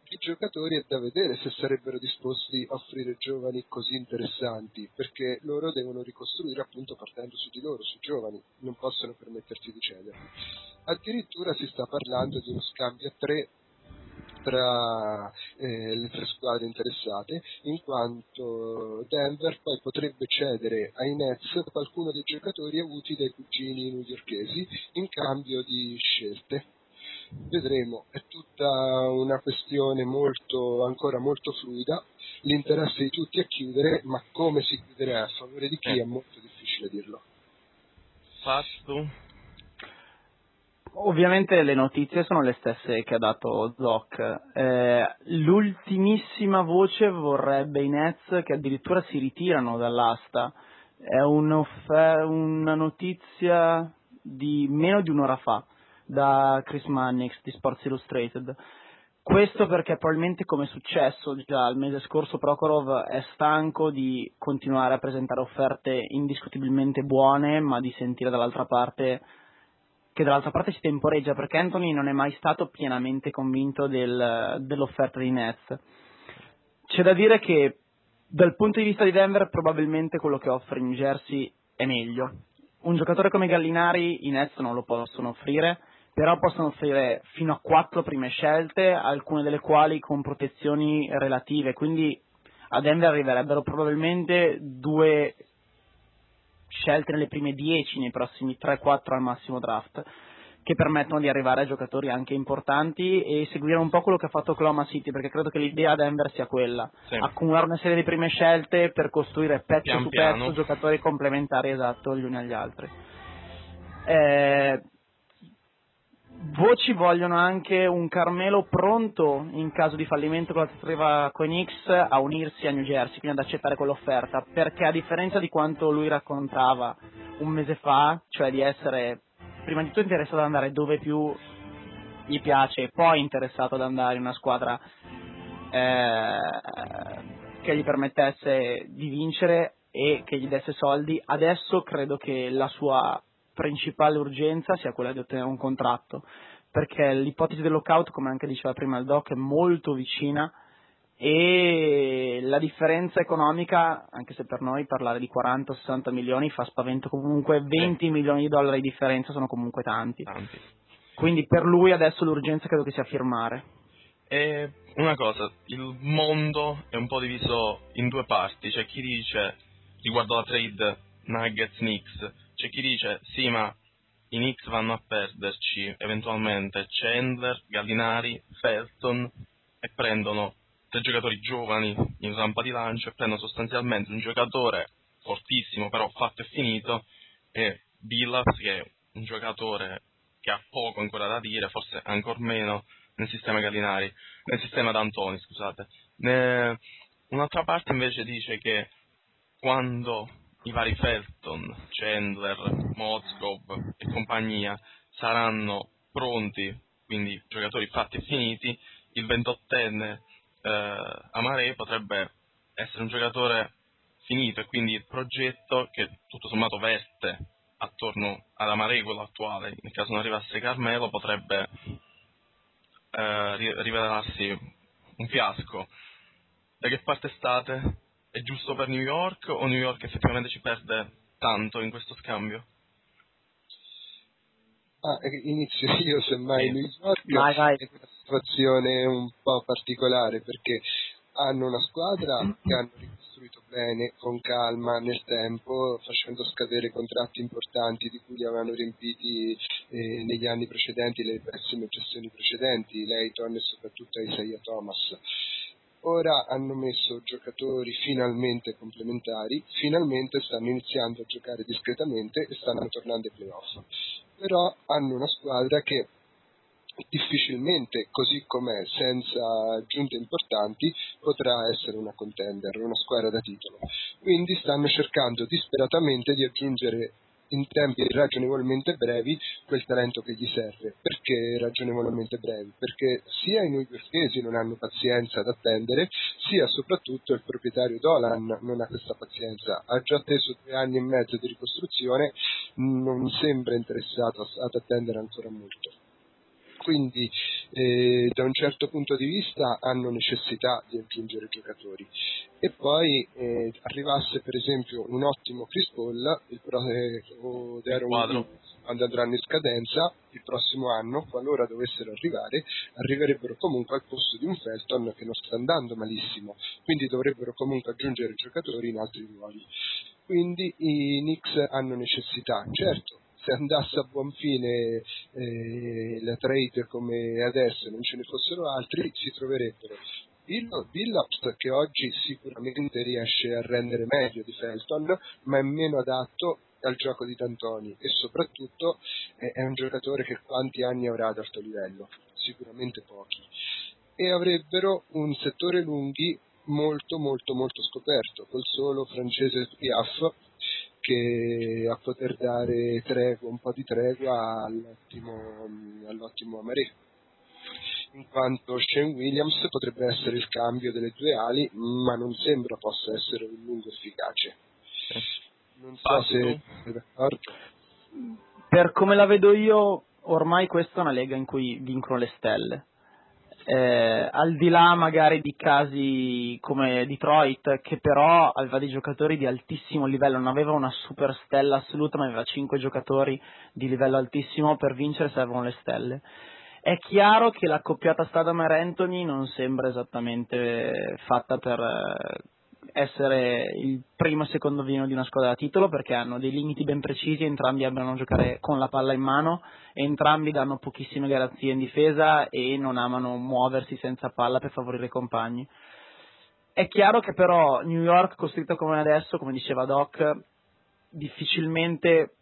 I giocatori è da vedere se sarebbero disposti a offrire giovani così interessanti, perché loro devono ricostruire appunto partendo su di loro, su giovani, non possono permettersi di cedere. Addirittura si sta parlando di uno scambio a tre tra eh, le tre squadre interessate, in quanto Denver poi potrebbe cedere ai Nets qualcuno dei giocatori avuti dai cugini newyorkesi in cambio di scelte. Vedremo, è tutta una questione molto, ancora molto fluida, l'interesse di tutti è chiudere, ma come si chiuderà a favore di chi eh. è molto difficile dirlo. Fatto Ovviamente le notizie sono le stesse che ha dato Zoc. Eh, l'ultimissima voce vorrebbe i Nets che addirittura si ritirano dall'asta. È una notizia di meno di un'ora fa da Chris Mannix di Sports Illustrated. Questo perché probabilmente come è successo già il mese scorso Prokhorov è stanco di continuare a presentare offerte indiscutibilmente buone ma di sentire dall'altra parte che dall'altra parte si temporeggia perché Anthony non è mai stato pienamente convinto del, dell'offerta di Nets. C'è da dire che dal punto di vista di Denver probabilmente quello che offre in Jersey è meglio. Un giocatore come Gallinari i Nets non lo possono offrire, però possono offrire fino a quattro prime scelte, alcune delle quali con protezioni relative, quindi a Denver arriverebbero probabilmente due scelte nelle prime 10 nei prossimi 3-4 al massimo draft che permettono di arrivare a giocatori anche importanti e seguire un po' quello che ha fatto Oklahoma City perché credo che l'idea a Denver sia quella sì. accumulare una serie di prime scelte per costruire pezzo pian su piano. pezzo giocatori complementari esatto gli uni agli altri eh, Voci vogliono anche un Carmelo pronto in caso di fallimento con la trattativa con a unirsi a New Jersey, quindi ad accettare quell'offerta, perché a differenza di quanto lui raccontava un mese fa, cioè di essere prima di tutto interessato ad andare dove più gli piace e poi interessato ad andare in una squadra eh, che gli permettesse di vincere e che gli desse soldi, adesso credo che la sua principale urgenza sia quella di ottenere un contratto, perché l'ipotesi del lockout, come anche diceva prima il doc, è molto vicina e la differenza economica, anche se per noi parlare di 40-60 milioni fa spavento, comunque 20 milioni di dollari di differenza sono comunque tanti. tanti. Quindi per lui adesso l'urgenza credo che sia firmare. E una cosa, il mondo è un po' diviso in due parti, c'è chi dice riguardo la trade Nuggets-Knicks c'è chi dice sì ma i Knicks vanno a perderci eventualmente Chandler, Gallinari, Felton e prendono tre giocatori giovani in rampa di lancio e prendono sostanzialmente un giocatore fortissimo però fatto e finito e Billups che è un giocatore che ha poco ancora da dire, forse ancora meno nel sistema Gallinari, nel sistema D'Antoni, scusate. Ne... Un'altra parte invece dice che quando i vari Felton, Chandler, Mozgov e compagnia saranno pronti, quindi giocatori fatti e finiti, il 28enne eh, Amare potrebbe essere un giocatore finito e quindi il progetto che tutto sommato verte attorno ad Amare, quello attuale, nel caso non arrivasse Carmelo, potrebbe eh, rivelarsi un fiasco. Da che parte state? È giusto per New York o New York effettivamente ci perde tanto in questo scambio? Ah, inizio io semmai. New York vai, vai. è una situazione un po' particolare perché hanno una squadra che hanno ricostruito bene, con calma, nel tempo, facendo scadere contratti importanti di cui li avevano riempiti eh, negli anni precedenti le pessime gestioni precedenti, Leighton e soprattutto Isaiah Thomas ora hanno messo giocatori finalmente complementari, finalmente stanno iniziando a giocare discretamente e stanno tornando ai playoff. Però hanno una squadra che difficilmente, così com'è, senza aggiunte importanti, potrà essere una contender, una squadra da titolo. Quindi stanno cercando disperatamente di aggiungere in tempi ragionevolmente brevi quel talento che gli serve. Perché ragionevolmente brevi? Perché sia i newyorkesi non hanno pazienza ad attendere, sia soprattutto il proprietario Dolan non ha questa pazienza. Ha già atteso due anni e mezzo di ricostruzione, non sembra interessato ad attendere ancora molto quindi eh, da un certo punto di vista hanno necessità di aggiungere giocatori e poi eh, arrivasse per esempio un ottimo Chris Paul il pro- eh, o quadro. quando andranno in scadenza il prossimo anno, qualora dovessero arrivare, arriverebbero comunque al posto di un Felton che non sta andando malissimo, quindi dovrebbero comunque aggiungere giocatori in altri ruoli. Quindi i Knicks hanno necessità, certo, se andasse a buon fine eh, la trade come adesso e non ce ne fossero altri, si troverebbero Billups che oggi sicuramente riesce a rendere meglio di Felton, ma è meno adatto al gioco di Tantoni e soprattutto è, un giocatore che quanti anni avrà ad alto livello? Sicuramente pochi. E avrebbero un settore lunghi molto molto molto scoperto, col solo francese Piaf anche a poter dare tregua, un po' di tregua all'ottimo, all'ottimo Amaré in quanto Shane Williams potrebbe essere il cambio delle due ali, ma non sembra possa essere un lungo efficace. Non so se sei d'accordo. Per come la vedo io, ormai questa è una lega in cui vincono le stelle. Eh, al di là magari di casi come Detroit, che però aveva dei giocatori di altissimo livello, non aveva una super stella assoluta, ma aveva 5 giocatori di livello altissimo, per vincere servono le stelle. È chiaro che la coppiata Stadam e Anthony non sembra esattamente fatta per eh, essere il primo e secondo vino di una squadra da titolo perché hanno dei limiti ben precisi, entrambi amano giocare con la palla in mano, entrambi danno pochissime garanzie in difesa e non amano muoversi senza palla per favorire i compagni. È chiaro che però New York costruito come adesso, come diceva Doc, difficilmente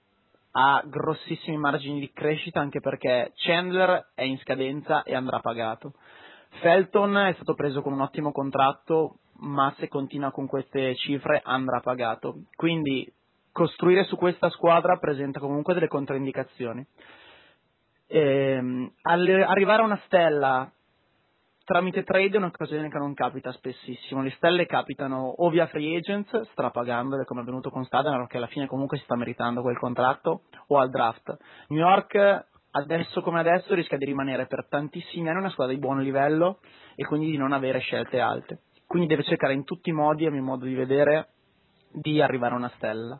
ha grossissimi margini di crescita anche perché Chandler è in scadenza e andrà pagato. Felton è stato preso con un ottimo contratto, ma se continua con queste cifre andrà pagato. Quindi costruire su questa squadra presenta comunque delle controindicazioni. Ehm, arrivare a una stella tramite trade è un'occasione che non capita spessissimo. Le stelle capitano o via free agents, strapagandole come è venuto con Stadler, che alla fine comunque si sta meritando quel contratto, o al draft. New York adesso come adesso rischia di rimanere per tantissimi anni una squadra di buon livello e quindi di non avere scelte alte. Quindi deve cercare in tutti i modi, a mio modo di vedere, di arrivare a una stella.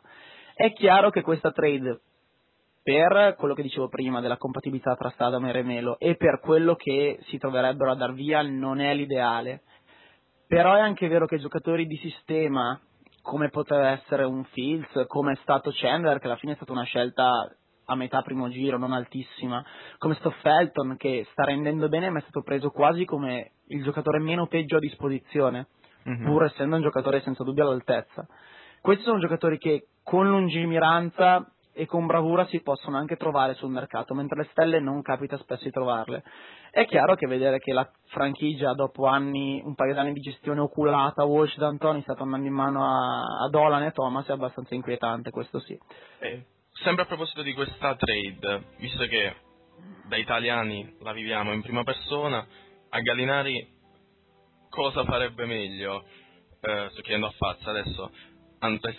È chiaro che questa trade per quello che dicevo prima della compatibilità tra Stadam e Remelo e per quello che si troverebbero a dar via non è l'ideale. Però è anche vero che giocatori di sistema, come poteva essere un Fields, come è stato Chandler, che alla fine è stata una scelta a metà primo giro, non altissima, come sto Felton che sta rendendo bene ma è stato preso quasi come il giocatore meno peggio a disposizione, mm-hmm. pur essendo un giocatore senza dubbio all'altezza. Questi sono giocatori che con lungimiranza e con bravura si possono anche trovare sul mercato, mentre le stelle non capita spesso di trovarle. È chiaro che vedere che la franchigia dopo anni, un paio d'anni di gestione oculata, Walsh e Antoni sta tornando in mano a, a Dolan e Thomas è abbastanza inquietante, questo sì. Eh, sempre a proposito di questa trade, visto che da italiani la viviamo in prima persona, a Gallinari cosa farebbe meglio? Eh, sto chiedendo a Fazza adesso,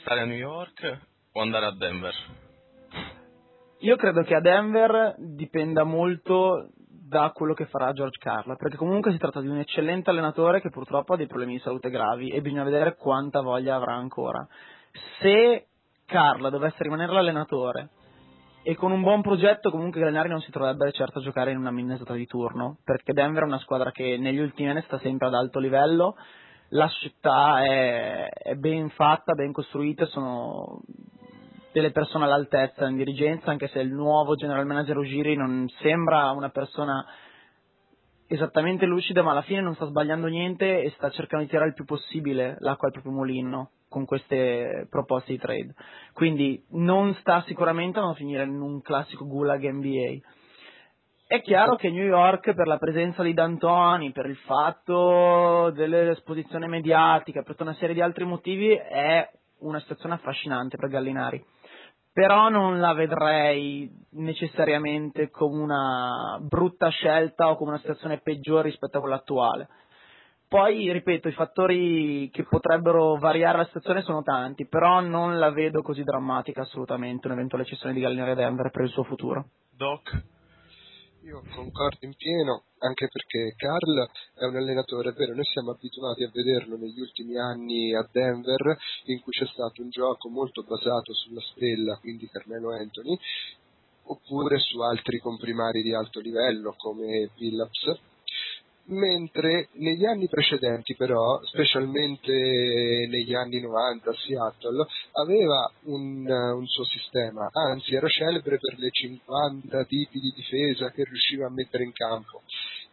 stare a New York o andare a Denver? Io credo che a Denver dipenda molto da quello che farà George Carla, perché comunque si tratta di un eccellente allenatore che purtroppo ha dei problemi di salute gravi e bisogna vedere quanta voglia avrà ancora. Se Carla dovesse rimanere l'allenatore e con un buon progetto comunque Granari non si troverebbe certo a giocare in una Minnesota di turno, perché Denver è una squadra che negli ultimi anni sta sempre ad alto livello, la città è, è ben fatta, ben costruita, sono delle persone all'altezza in dirigenza, anche se il nuovo general manager Ugiri non sembra una persona esattamente lucida, ma alla fine non sta sbagliando niente e sta cercando di tirare il più possibile l'acqua al proprio mulino con queste proposte di trade. Quindi non sta sicuramente a finire in un classico gulag NBA. È chiaro che New York, per la presenza di D'Antoni, per il fatto dell'esposizione mediatica, per tutta una serie di altri motivi, è una situazione affascinante per Gallinari però non la vedrei necessariamente come una brutta scelta o come una situazione peggiore rispetto a quella attuale. Poi, ripeto, i fattori che potrebbero variare la situazione sono tanti, però non la vedo così drammatica assolutamente un'eventuale cessione di Gallinari a Denver per il suo futuro. Doc? Io concordo in pieno, anche perché Carl è un allenatore, è vero, noi siamo abituati a vederlo negli ultimi anni a Denver, in cui c'è stato un gioco molto basato sulla stella, quindi Carmelo Anthony, oppure su altri comprimari di alto livello come Phillips, mentre negli anni precedenti però, specialmente negli anni 90 a Seattle, aveva un, un, suo sistema, anzi era celebre per le 50 tipi di difesa che riusciva a mettere in campo.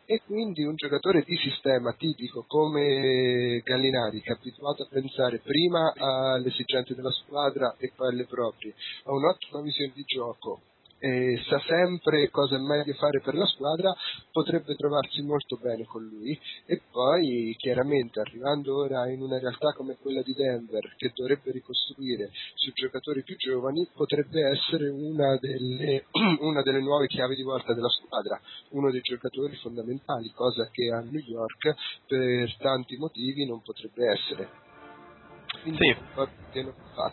E quindi un giocatore di sistema tipico come Gallinari, che è abituato a pensare prima alle esigenze della squadra e poi alle proprie, ha un'ottima visione di gioco e sa sempre cosa è meglio fare per la squadra, potrebbe trovarsi molto bene con lui e poi chiaramente arrivando ora in una realtà come quella di Denver che dovrebbe ricostruire su giocatori più giovani potrebbe essere una delle, una delle nuove chiavi di volta della squadra, uno dei giocatori fondamentali, cosa che a New York per tanti motivi non potrebbe essere. Quindi sì,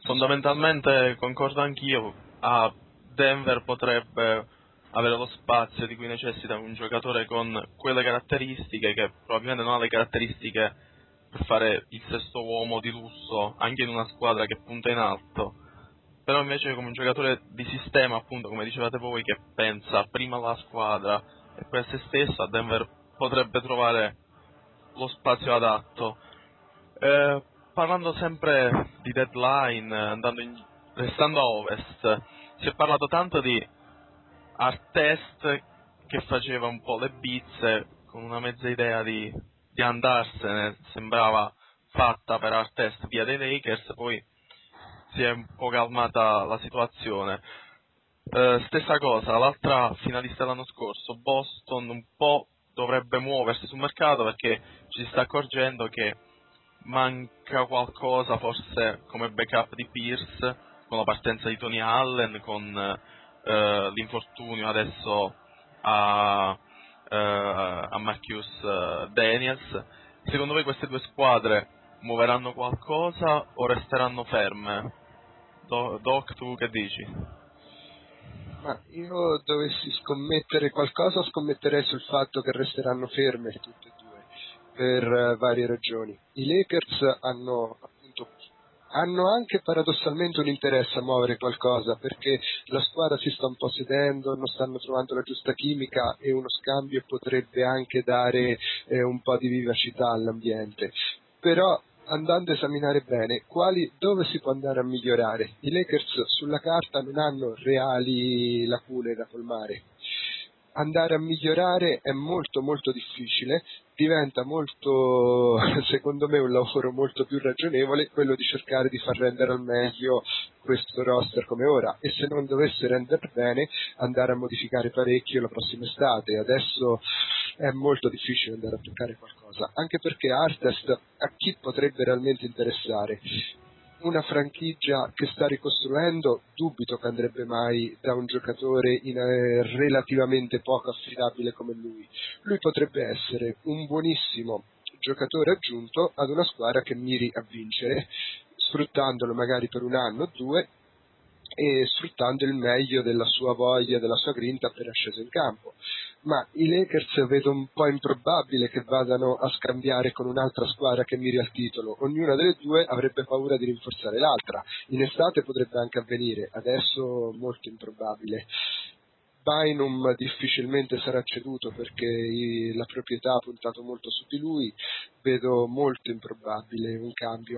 fondamentalmente concordo anch'io. A Denver potrebbe avere lo spazio di cui necessita un giocatore con quelle caratteristiche che probabilmente non ha le caratteristiche per fare il sesto uomo di lusso anche in una squadra che punta in alto. Però invece come un giocatore di sistema appunto come dicevate voi che pensa prima alla squadra e poi a se stesso a Denver potrebbe trovare lo spazio adatto. Eh, parlando sempre di deadline in, restando a ovest si è parlato tanto di Artest che faceva un po' le bizze con una mezza idea di, di andarsene, sembrava fatta per Artest via dei Lakers, poi si è un po' calmata la situazione. Eh, stessa cosa, l'altra finalista dell'anno scorso, Boston, un po' dovrebbe muoversi sul mercato perché ci si sta accorgendo che manca qualcosa, forse come backup di Pierce, con la partenza di Tony Allen, con eh, l'infortunio adesso a, eh, a Marcus eh, Daniels. Secondo voi queste due squadre muoveranno qualcosa o resteranno ferme? Doc, tu che dici? Ma io dovessi scommettere qualcosa, scommetterei sul fatto che resteranno ferme tutte e due per varie ragioni. I Lakers hanno hanno anche paradossalmente un interesse a muovere qualcosa perché la squadra si sta un po' sedendo, non stanno trovando la giusta chimica e uno scambio potrebbe anche dare eh, un po' di vivacità all'ambiente. Però andando a esaminare bene quali, dove si può andare a migliorare. I Lakers sulla carta non hanno reali lacune da colmare andare a migliorare è molto molto difficile, diventa molto, secondo me, un lavoro molto più ragionevole quello di cercare di far rendere al meglio questo roster come ora e se non dovesse rendere bene andare a modificare parecchio la prossima estate. Adesso è molto difficile andare a toccare qualcosa, anche perché Artest a chi potrebbe realmente interessare? Una franchigia che sta ricostruendo, dubito che andrebbe mai da un giocatore in, eh, relativamente poco affidabile come lui. Lui potrebbe essere un buonissimo giocatore aggiunto ad una squadra che miri a vincere, sfruttandolo magari per un anno o due e sfruttando il meglio della sua voglia, della sua grinta appena sceso in campo ma i Lakers vedo un po' improbabile che vadano a scambiare con un'altra squadra che miri al titolo. Ognuna delle due avrebbe paura di rinforzare l'altra. In estate potrebbe anche avvenire, adesso molto improbabile. Bynum difficilmente sarà ceduto perché la proprietà ha puntato molto su di lui, vedo molto improbabile un cambio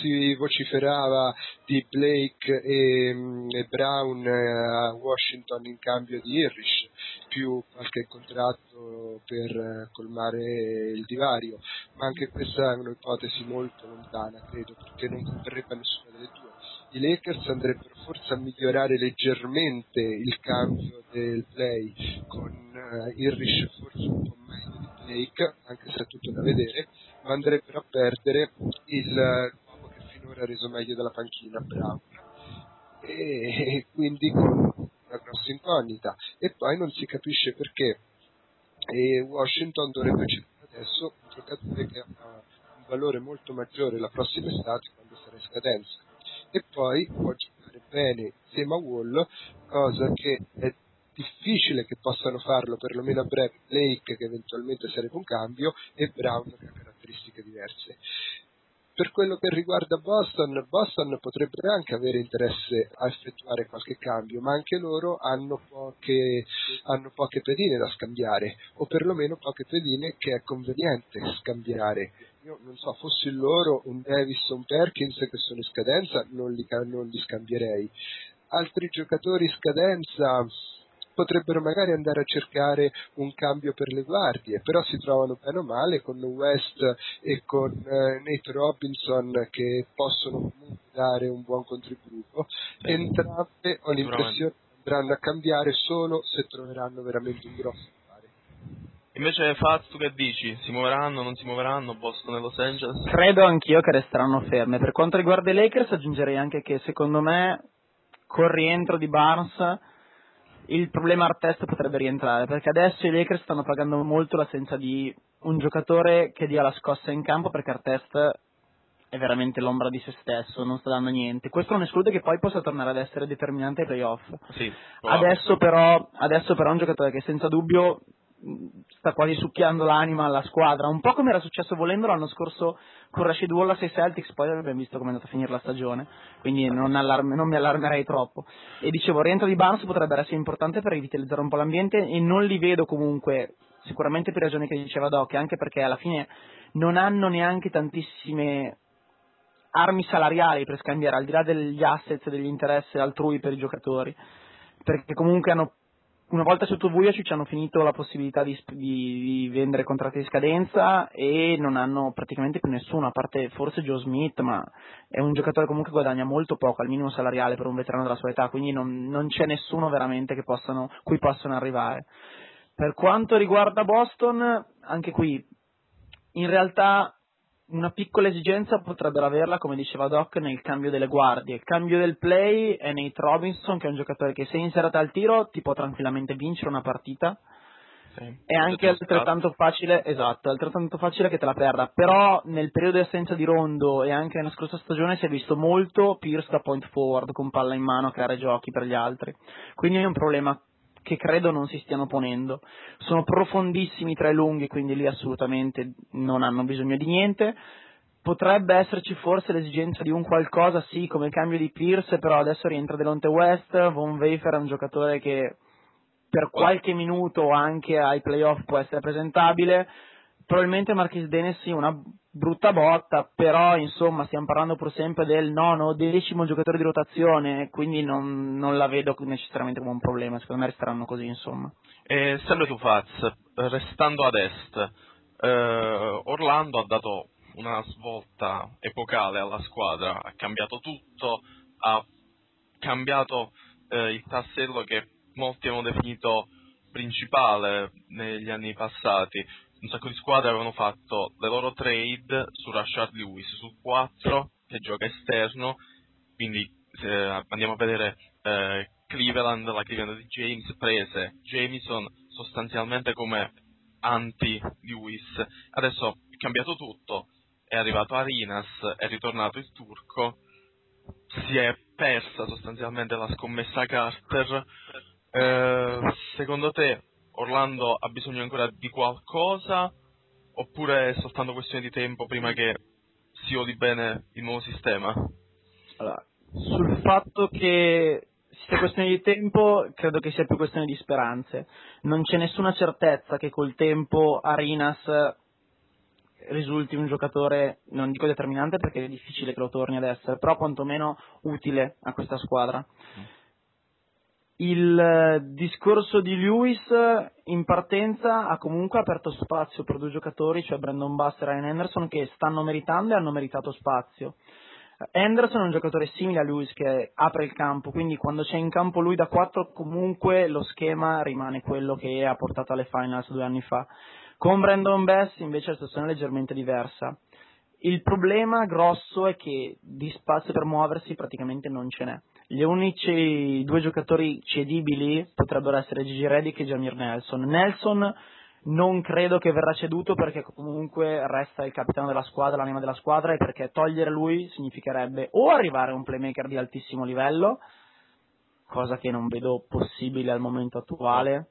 si vociferava di Blake e, mm, e Brown eh, a Washington in cambio di Irish, più qualche contratto per eh, colmare il divario, ma anche questa è un'ipotesi molto lontana, credo, perché non converrebbe a nessuna delle due. I Lakers andrebbero forse a migliorare leggermente il cambio del play con uh, Irish forse un po' meglio di Blake, anche se è tutto da vedere, ma andrebbero a perdere il finora reso meglio della panchina Brown e quindi una grossa incognita. E poi non si capisce perché. E Washington dovrebbe cercare adesso un giocatore che ha un valore molto maggiore la prossima estate quando sarà in scadenza. E poi può giocare bene insieme a Wall cosa che è difficile che possano farlo perlomeno a breve. Blake che eventualmente sarebbe un cambio e Brown che ha caratteristiche diverse per quello che riguarda Boston, Boston potrebbe anche avere interesse a effettuare qualche cambio, ma anche loro hanno poche, hanno poche pedine da scambiare, o perlomeno poche pedine che è conveniente scambiare. Io non so, fossi loro un Davis o un Perkins che sono in scadenza, non li, non li scambierei. Altri giocatori in scadenza, potrebbero magari andare a cercare un cambio per le guardie, però si trovano bene o male con West e con eh, Nate Robinson che possono comunque dare un buon contributo. Entrambe ho l'impressione che andranno a cambiare solo se troveranno veramente un grosso Invece Faz, tu che dici? Si muoveranno, non si muoveranno? Boston e Los Angeles? Credo anch'io che resteranno ferme. Per quanto riguarda i Lakers aggiungerei anche che secondo me col rientro di Barnes il problema Artest potrebbe rientrare perché adesso i Lakers stanno pagando molto l'assenza di un giocatore che dia la scossa in campo perché Artest è veramente l'ombra di se stesso, non sta dando niente. Questo non esclude che poi possa tornare ad essere determinante ai playoff. Sì, adesso, però, adesso però è un giocatore che senza dubbio sta quasi succhiando l'anima alla squadra, un po' come era successo volendo l'anno scorso con Rashid Wallace ai Celtics, poi abbiamo visto come è andata a finire la stagione, quindi non, allarme, non mi allarmerei troppo. E dicevo, il rientro di Barnes potrebbe essere importante per rivitalizzare un po' l'ambiente e non li vedo comunque, sicuramente per ragioni che diceva Doc, anche perché alla fine non hanno neanche tantissime armi salariali per scambiare, al di là degli assets e degli interessi altrui per i giocatori, perché comunque hanno una volta sotto Vujacic hanno finito la possibilità di, di, di, vendere contratti di scadenza e non hanno praticamente più nessuno, a parte forse Joe Smith, ma è un giocatore comunque che guadagna molto poco, al minimo salariale per un veterano della sua età, quindi non, non c'è nessuno veramente possano, cui possano arrivare. Per quanto riguarda Boston, anche qui, in realtà una piccola esigenza potrebbero averla, come diceva Doc, nel cambio delle guardie. Il cambio del play è Nate Robinson, che è un giocatore che se inserita al tiro ti può tranquillamente vincere una partita. Sì, è anche altrettanto facile, esatto, altrettanto facile che te la perda. Però nel periodo di assenza di Rondo e anche nella scorsa stagione si è visto molto Pierce da point forward con palla in mano a creare giochi per gli altri. Quindi è un problema che credo non si stiano ponendo. Sono profondissimi tra i lunghi, quindi lì assolutamente non hanno bisogno di niente. Potrebbe esserci forse l'esigenza di un qualcosa, sì, come il cambio di Pierce, però adesso rientra Delonte West, Von Weifer è un giocatore che per qualche minuto anche ai playoff può essere presentabile. Probabilmente Marquis Dennis sì, una brutta botta, però insomma stiamo parlando pur sempre del nono o decimo giocatore di rotazione, quindi non, non, la vedo necessariamente come un problema, secondo me resteranno così insomma. E sempre tu Faz, restando ad est, eh, Orlando ha dato una svolta epocale alla squadra, ha cambiato tutto, ha cambiato eh, il tassello che molti hanno definito principale negli anni passati un sacco di squadre avevano fatto le loro trade su Rashard Lewis, sul 4 che gioca esterno, quindi eh, andiamo a vedere eh, Cleveland, la Cleveland di James, prese Jameson sostanzialmente come anti-Lewis. Adesso è cambiato tutto, è arrivato Arinas, è ritornato il turco, si è persa sostanzialmente la scommessa Carter. Eh, secondo te Orlando ha bisogno ancora di qualcosa oppure è soltanto questione di tempo prima che si odi bene il nuovo sistema? Allora, sul fatto che sia questione di tempo, credo che sia più questione di speranze. Non c'è nessuna certezza che col tempo Arinas risulti un giocatore, non dico determinante perché è difficile che lo torni ad essere, però quantomeno utile a questa squadra. Mm il eh, discorso di Lewis in partenza ha comunque aperto spazio per due giocatori, cioè Brandon Buster e Ryan Anderson, che stanno meritando e hanno meritato spazio. Anderson è un giocatore simile a Lewis che apre il campo, quindi quando c'è in campo lui da 4 comunque lo schema rimane quello che ha portato alle finals due anni fa. Con Brandon Bess invece la situazione è leggermente diversa. Il problema grosso è che di spazio per muoversi praticamente non ce n'è. Gli unici due giocatori cedibili potrebbero essere Gigi Redick e Jamir Nelson. Nelson non credo che verrà ceduto perché comunque resta il capitano della squadra, l'anima della squadra e perché togliere lui significherebbe o arrivare a un playmaker di altissimo livello, cosa che non vedo possibile al momento attuale,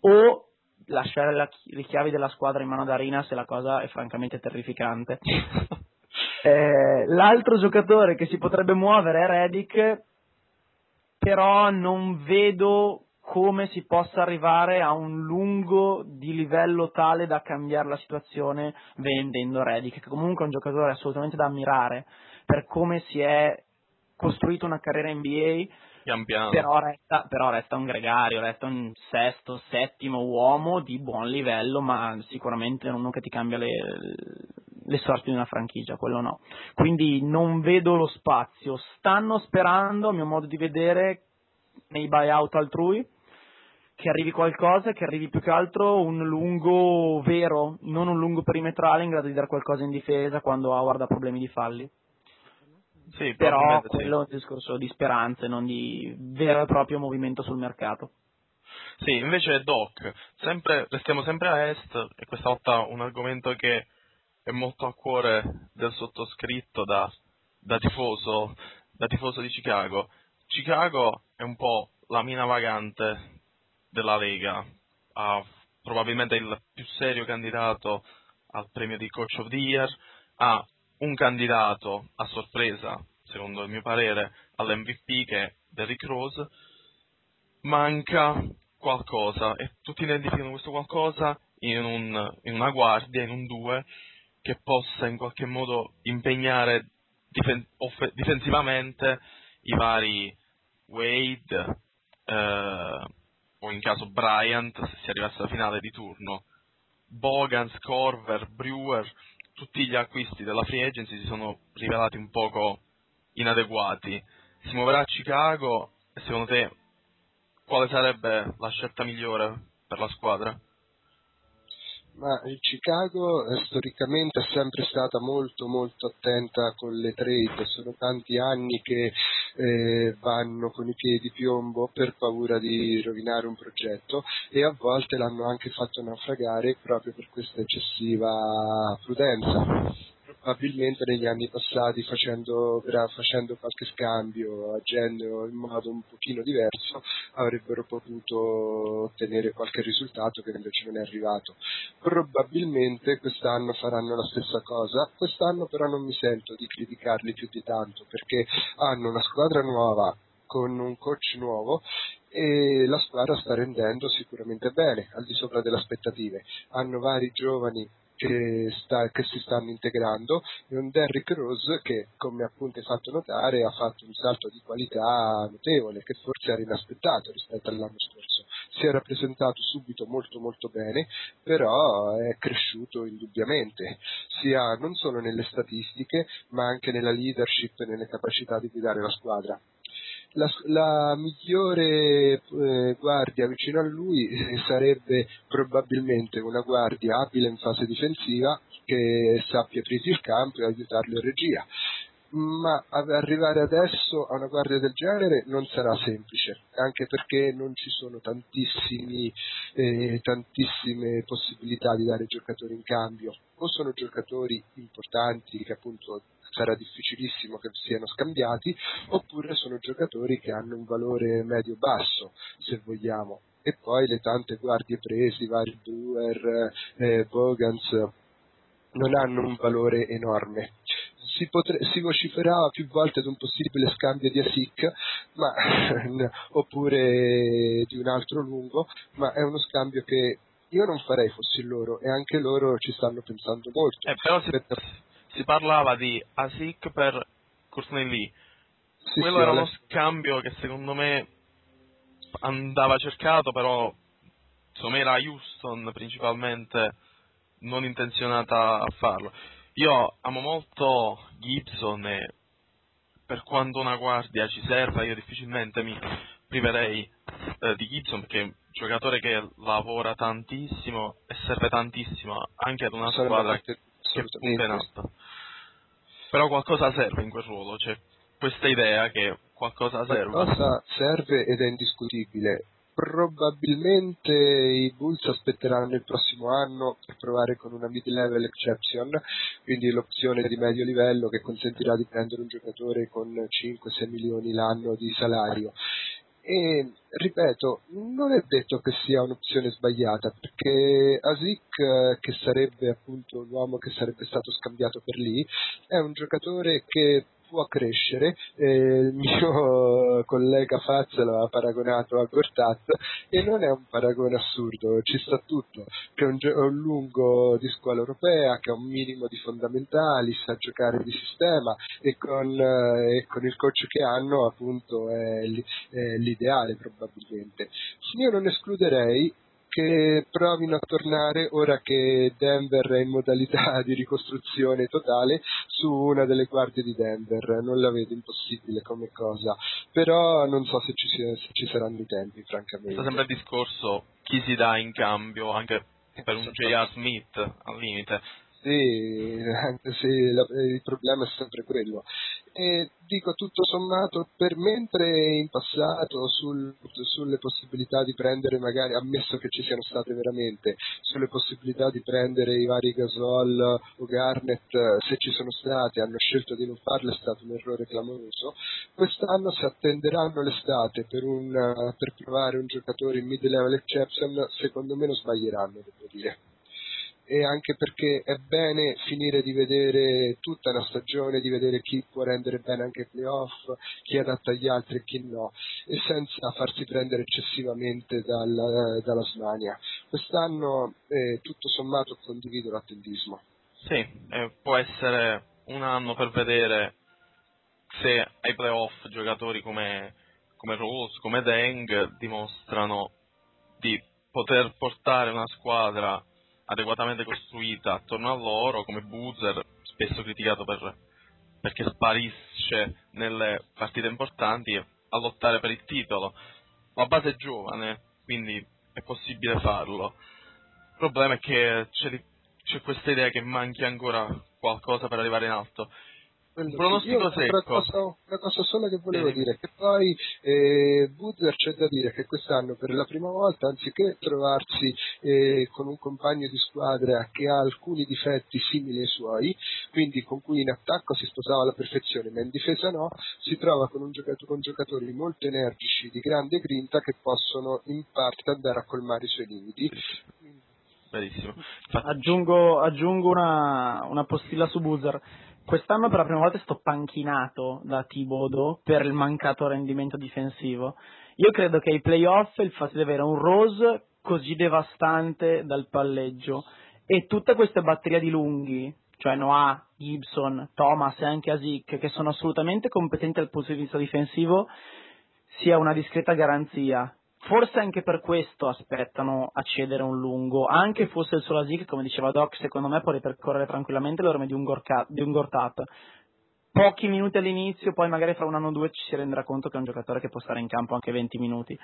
o lasciare la, le chiavi della squadra in mano ad Arinas e la cosa è francamente terrificante. eh, l'altro giocatore che si potrebbe muovere è Redick, però non vedo come si possa arrivare a un lungo di livello tale da cambiare la situazione vendendo Redick, che comunque è un giocatore assolutamente da ammirare per come si è costruito una carriera NBA Pian piano. Però resta, però resta un gregario, resta un sesto, settimo uomo di buon livello, ma sicuramente uno che ti cambia le, le sorti di una franchigia, quello no. Quindi non vedo lo spazio. Stanno sperando, a mio modo di vedere, nei buyout altrui, che arrivi qualcosa, che arrivi più che altro un lungo vero, non un lungo perimetrale in grado di dare qualcosa in difesa quando Howard ha problemi di falli. Sì, Però quello è un discorso di speranze, non di vero e proprio movimento sul mercato. Sì, invece Doc, sempre, restiamo sempre a Est e questa volta un argomento che è molto a cuore del sottoscritto da, da tifoso, da tifoso di Chicago. Chicago è un po' la mina vagante della Lega, ha probabilmente il più serio candidato al premio di Coach of the Year, ha un candidato a sorpresa, secondo il mio parere, all'MVP che è Derrick Rose, manca qualcosa e tutti identificano questo qualcosa in, un, in una guardia, in un 2 che possa in qualche modo impegnare difen- off- difensivamente i vari Wade eh, o in caso Bryant se si arrivasse alla finale di turno Bogans, Corver, Brewer tutti gli acquisti della free agency si sono rivelati un poco inadeguati si muoverà a Chicago e secondo te quale sarebbe la scelta migliore per la squadra? Ma Chicago eh, storicamente è sempre stata molto molto attenta con le trade, sono tanti anni che eh, vanno con i piedi piombo per paura di rovinare un progetto e a volte l'hanno anche fatto naufragare proprio per questa eccessiva prudenza probabilmente negli anni passati facendo, facendo, qualche scambio, agendo in modo un pochino diverso, avrebbero potuto ottenere qualche risultato che invece non è arrivato. Probabilmente quest'anno faranno la stessa cosa, quest'anno però non mi sento di criticarli più di tanto perché hanno una squadra nuova con un coach nuovo e la squadra sta rendendo sicuramente bene, al di sopra delle aspettative. Hanno vari giovani che, sta, che, si stanno integrando e un Derrick Rose che, come appunto hai fatto notare, ha fatto un salto di qualità notevole, che forse era inaspettato rispetto all'anno scorso. Si è rappresentato subito molto molto bene, però è cresciuto indubbiamente, sia non solo nelle statistiche, ma anche nella leadership e nelle capacità di guidare la squadra la, la migliore eh, guardia vicino a lui sarebbe probabilmente una guardia abile in fase difensiva che sappia aprire il campo e aiutarlo in regia. Ma arrivare adesso a una guardia del genere non sarà semplice, anche perché non ci sono eh, tantissime possibilità di dare giocatori in cambio. O sono giocatori importanti che appunto sarà difficilissimo che siano scambiati, oppure sono giocatori che hanno un valore medio-basso, se vogliamo. E poi le tante guardie presi, vari Brewer, eh, Bogans, non hanno un valore enorme. Si, potre, si, vociferava più volte ad un possibile scambio di Asic ma, oppure di un altro lungo, ma è uno scambio che io non farei fossi loro e anche loro ci stanno pensando molto. Eh, però si, si parlava di ASIC per Courtney Lee. Sì, Quello sì, era uno scambio che secondo me andava cercato, però insomma era Houston principalmente non intenzionata a farlo. Io amo molto Gibson e per quanto una guardia ci serva, io difficilmente mi priverei eh, di Gibson perché è un giocatore che lavora tantissimo e serve tantissimo anche ad una squadra che, punta in alto. Però qualcosa serve in quel ruolo, c'è questa idea che qualcosa serve. Qualcosa serve ed è indiscutibile. Probabilmente i Bulls aspetteranno il prossimo anno per provare con una mid-level exception, quindi l'opzione di medio livello che consentirà di prendere un giocatore con 5-6 milioni l'anno di salario. E ripeto, non è detto che sia un'opzione sbagliata, perché Asik, eh, che sarebbe appunto l'uomo che sarebbe stato scambiato per lì, è un giocatore che può crescere, eh, il mio collega Faz l'ha paragonato a Gortat e non è un paragone assurdo, ci sta tutto, che è un, un lungo di scuola europea, che ha un minimo di fondamentali, sa giocare di sistema e con, eh, e con il coach che hanno appunto è, è l'ideale probabilmente. Io non escluderei che provino a tornare ora che Denver è in modalità di ricostruzione totale su una delle guardie di Denver. Non la vedo impossibile come cosa, però non so se ci, se ci saranno i tempi, francamente. Sta sempre il discorso chi si dà in cambio anche per un J.R. Smith al limite. Sì, anche se la, il problema è sempre quello. E dico tutto sommato, per mentre in passato sul, sulle possibilità di prendere magari, ammesso che ci siano state veramente, sulle possibilità di prendere i vari Gasol o Garnett, se ci sono state, hanno scelto di non farlo, è stato un errore clamoroso. Quest'anno se attenderanno l'estate per, un, per provare un giocatore in mid-level exception, secondo me non sbaglieranno, devo dire e anche perché è bene finire di vedere tutta una stagione, di vedere chi può rendere bene anche i playoff, chi è adatto agli altri e chi no, e senza farsi prendere eccessivamente dalla, dalla smania. Quest'anno eh, tutto sommato condivido l'attendismo. Sì, eh, può essere un anno per vedere se ai playoff giocatori come, come Rose, come Deng dimostrano di poter portare una squadra adeguatamente costruita attorno a loro, come Boozer, spesso criticato per, perché sparisce nelle partite importanti, a lottare per il titolo. La base è giovane, quindi è possibile farlo. Il problema è che c'è, c'è questa idea che manchi ancora qualcosa per arrivare in alto. Quello pronostico secco. Una cosa, una cosa, sola che volevo sì. dire, che poi eh, Buzzer c'è da dire che quest'anno per la prima volta, anziché trovarsi eh, con un compagno di squadra che ha alcuni difetti simili ai suoi, quindi con cui in attacco si sposava alla perfezione, ma in difesa no, si trova con, un giocato, con giocatori molto energici, di grande grinta, che possono in parte andare a colmare i suoi limiti. Benissimo. Aggiungo, aggiungo una, una postilla su Buzzer quest'anno per la prima volta è stato panchinato da Tibodo per il mancato rendimento difensivo. Io credo che ai playoff il fatto di avere un Rose così devastante dal palleggio e tutta questa batteria di lunghi, cioè Noah, Gibson, Thomas e anche Asik, che sono assolutamente competenti dal punto di vista difensivo, sia una discreta garanzia Forse anche per questo aspettano a cedere un lungo, anche fosse il solo Asik, come diceva Doc, secondo me può ripercorrere tranquillamente l'orme di un, Gorka, di un Gortat. Pochi minuti all'inizio, poi magari fra un anno o due ci si renderà conto che è un giocatore che può stare in campo anche 20 minuti.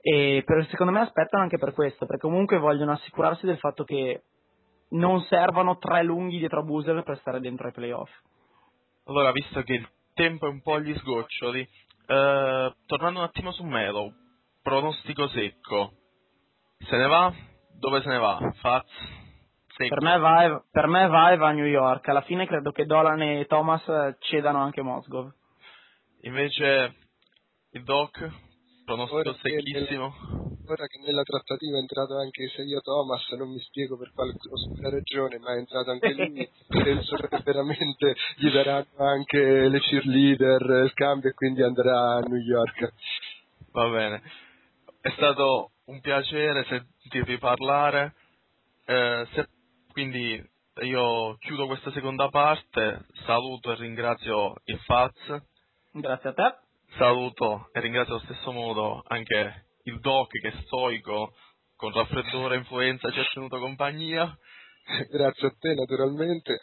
E per, secondo me aspettano anche per questo, perché comunque vogliono assicurarsi del fatto che non servano tre lunghi dietro a Buser per stare dentro ai playoff. Allora, visto che il tempo è un po' agli sgoccioli, eh, tornando un attimo su Melo, pronostico secco. Se ne va? Dove se ne va? Faz? Per me, va, per me va e va a New York. Alla fine credo che Dolan e Thomas cedano anche Mosgov. Invece il Doc? Pronostico ora secchissimo. Che ora che nella trattativa è entrato anche Isaiah Thomas, non mi spiego per quale ragione, ma è entrato anche lui. penso che veramente gli daranno anche le cheerleader scambio e quindi andrà a New York. Va bene. È stato un piacere sentirvi parlare, eh, se, quindi io chiudo questa seconda parte, saluto e ringrazio il Faz. Grazie a te. Saluto e ringrazio allo stesso modo anche il Doc che è stoico, con raffreddore e influenza ci ha tenuto compagnia. Grazie a te naturalmente.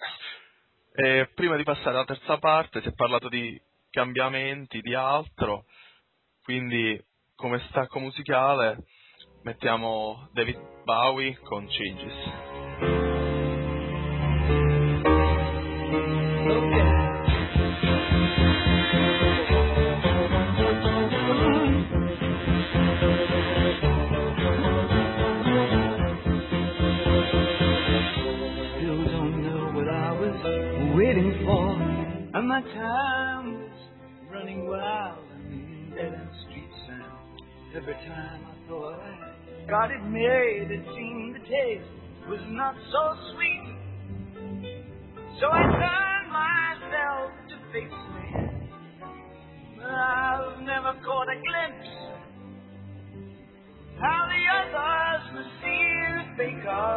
E prima di passare alla terza parte si è parlato di cambiamenti, di altro, quindi come stacco musicale mettiamo David Bowie con Changes. my time running wild Every time I thought I got it made, it seemed the taste was not so sweet. So I turned myself to face me. I've never caught a glimpse how the others must see the faker.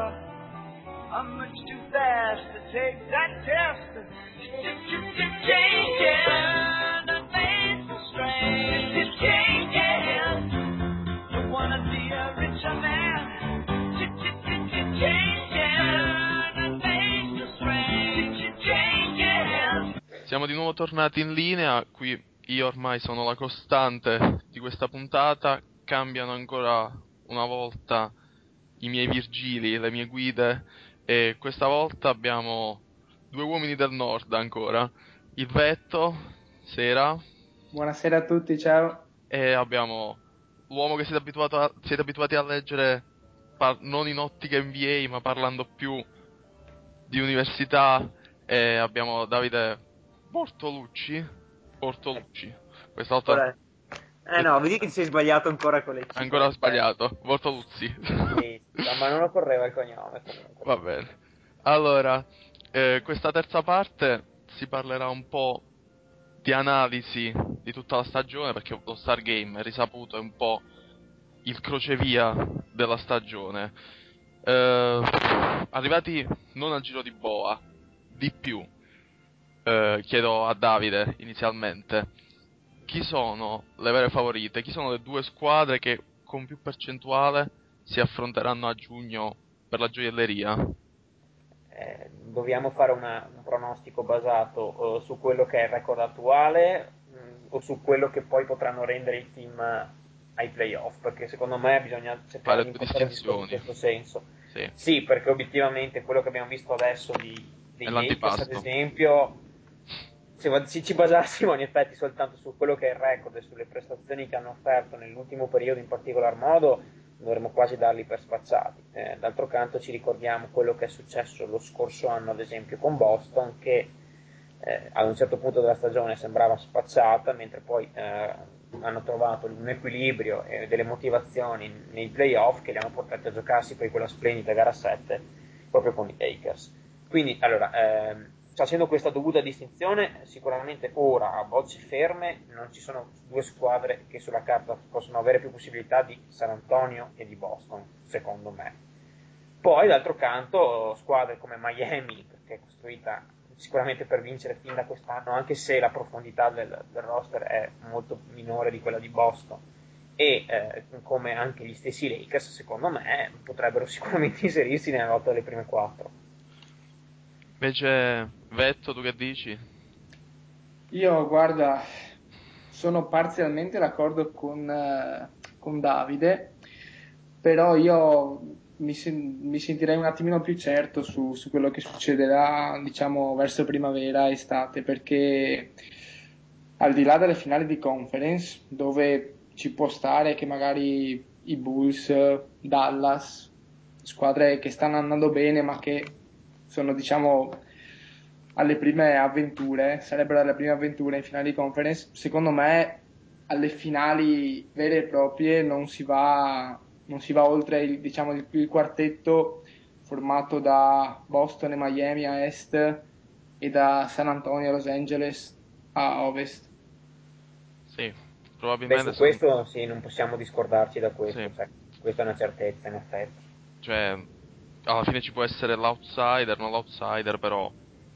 I'm much too fast to take that test. Changes, the siamo di nuovo tornati in linea, qui io ormai sono la costante di questa puntata, cambiano ancora una volta i miei Virgili, le mie guide e questa volta abbiamo due uomini del nord ancora, il Vetto, sera. Buonasera a tutti, ciao. E abbiamo l'uomo che siete, abituato a, siete abituati a leggere par- non in ottica NBA ma parlando più di università e abbiamo Davide Bortolucci. Bortolucci. Questa volta. Eh no, vedi che sei sbagliato ancora con le cifre. Ancora sbagliato, Bortoluzzi. Sì, ma non occorreva il cognome comunque. Va bene. Allora, eh, questa terza parte si parlerà un po' di analisi di tutta la stagione perché lo Star Game è risaputo è un po' il crocevia della stagione. Eh, arrivati non al giro di boa, di più. Eh, chiedo a Davide inizialmente chi sono le vere favorite, chi sono le due squadre che con più percentuale si affronteranno a giugno per la gioielleria? Eh, dobbiamo fare una, un pronostico basato uh, su quello che è il record attuale mh, mm, o su quello che poi potranno rendere il team ai playoff, perché secondo me bisogna cercare di impostare in questo senso. Sì. sì. perché obiettivamente quello che abbiamo visto adesso di, dei Lakers, ad esempio, se ci basassimo in effetti soltanto su quello che è il record e sulle prestazioni che hanno offerto nell'ultimo periodo in particolar modo, dovremmo quasi darli per spacciati. Eh, d'altro canto ci ricordiamo quello che è successo lo scorso anno, ad esempio, con Boston, che eh, ad un certo punto della stagione sembrava spacciata, mentre poi eh, hanno trovato un equilibrio e delle motivazioni nei playoff che li hanno portati a giocarsi poi quella splendida gara 7 proprio con i Lakers. Quindi, allora, ehm, facendo questa dovuta distinzione, sicuramente ora a bocce ferme non ci sono due squadre che sulla carta possono avere più possibilità di San Antonio e di Boston, secondo me. Poi, d'altro canto, squadre come Miami, che è costruita sicuramente per vincere fin da quest'anno, anche se la profondità del, del roster è molto minore di quella di Boston, e eh, come anche gli stessi Lakers, secondo me, potrebbero sicuramente inserirsi nella lotta delle prime quattro. Invece, Vetto, tu che dici? Io, guarda, sono parzialmente d'accordo con, uh, con Davide, però io mi, mi, sentirei un attimino più certo su, su, quello che succederà, diciamo, verso primavera, estate, perché al di là delle finali di conference, dove ci può stare che magari i Bulls, Dallas, squadre che stanno andando bene ma che sono diciamo alle prime avventure, sarebbero le prime avventure in finali di conference, secondo me alle finali vere e proprie non si va, non si va oltre il, diciamo, il, il quartetto formato da Boston e Miami a est e da San Antonio e Los Angeles a ovest. Sì, probabilmente. Beh, su questo sono... sì, non possiamo discordarci da questo, sì. cioè, questa è una certezza in effetti. Cioè, alla fine ci può essere l'outsider, non l'outsider, però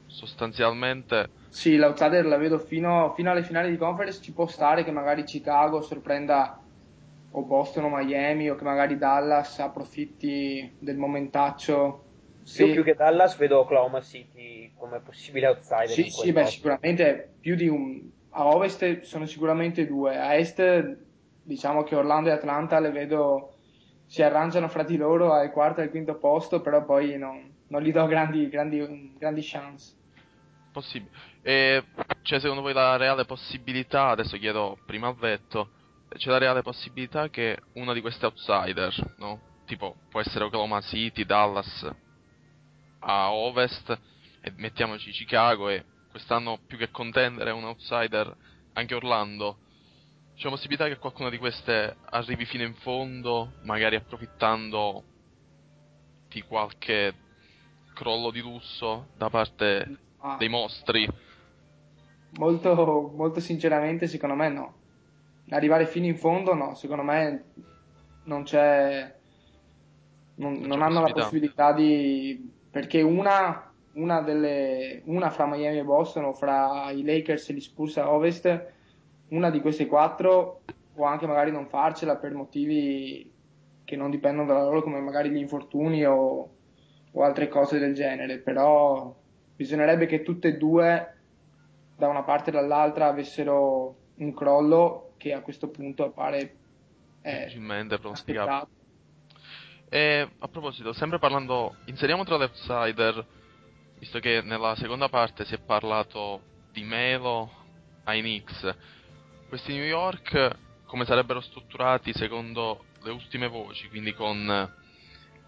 sostanzialmente... Sì, l'outsider la vedo fino, fino, alle finali di conference, ci può stare che magari Chicago sorprenda o Boston o Miami o che magari Dallas approfitti del momentaccio. Sì. Io più che Dallas vedo Oklahoma City come possibile outsider. Sì, sì, beh, sicuramente più di un... A ovest sono sicuramente due, a est diciamo che Orlando e Atlanta le vedo si arrangiano fra di loro al quarto e al quinto posto, però poi non, non gli do grandi, grandi, grandi chance. Possibile. E c'è secondo voi la reale possibilità, adesso chiedo prima a Vetto, c'è la reale possibilità che una di queste outsider, no? Tipo può essere Oklahoma City, Dallas a ovest e mettiamoci Chicago e quest'anno più che contendere un outsider anche Orlando c'è una possibilità che qualcuna di queste arrivi fino in fondo, magari approfittando di qualche crollo di lusso da parte ah. dei mostri? Molto, molto sinceramente, secondo me no. Arrivare fino in fondo no, secondo me non c'è. Non, non, non hanno la possibilità di. Perché una, una, delle, una fra Miami e Boston o fra i Lakers e gli Spurs a ovest una di queste quattro può anche magari non farcela per motivi che non dipendono da loro come magari gli infortuni o, o altre cose del genere, però bisognerebbe che tutte e due da una parte e dall'altra avessero un crollo che a questo punto appare difficilmente pronosticabile. E a proposito, sempre parlando, inseriamo tra le outsider, visto che nella seconda parte si è parlato di Melo ai Knicks, questi New York come sarebbero strutturati secondo le ultime voci, quindi con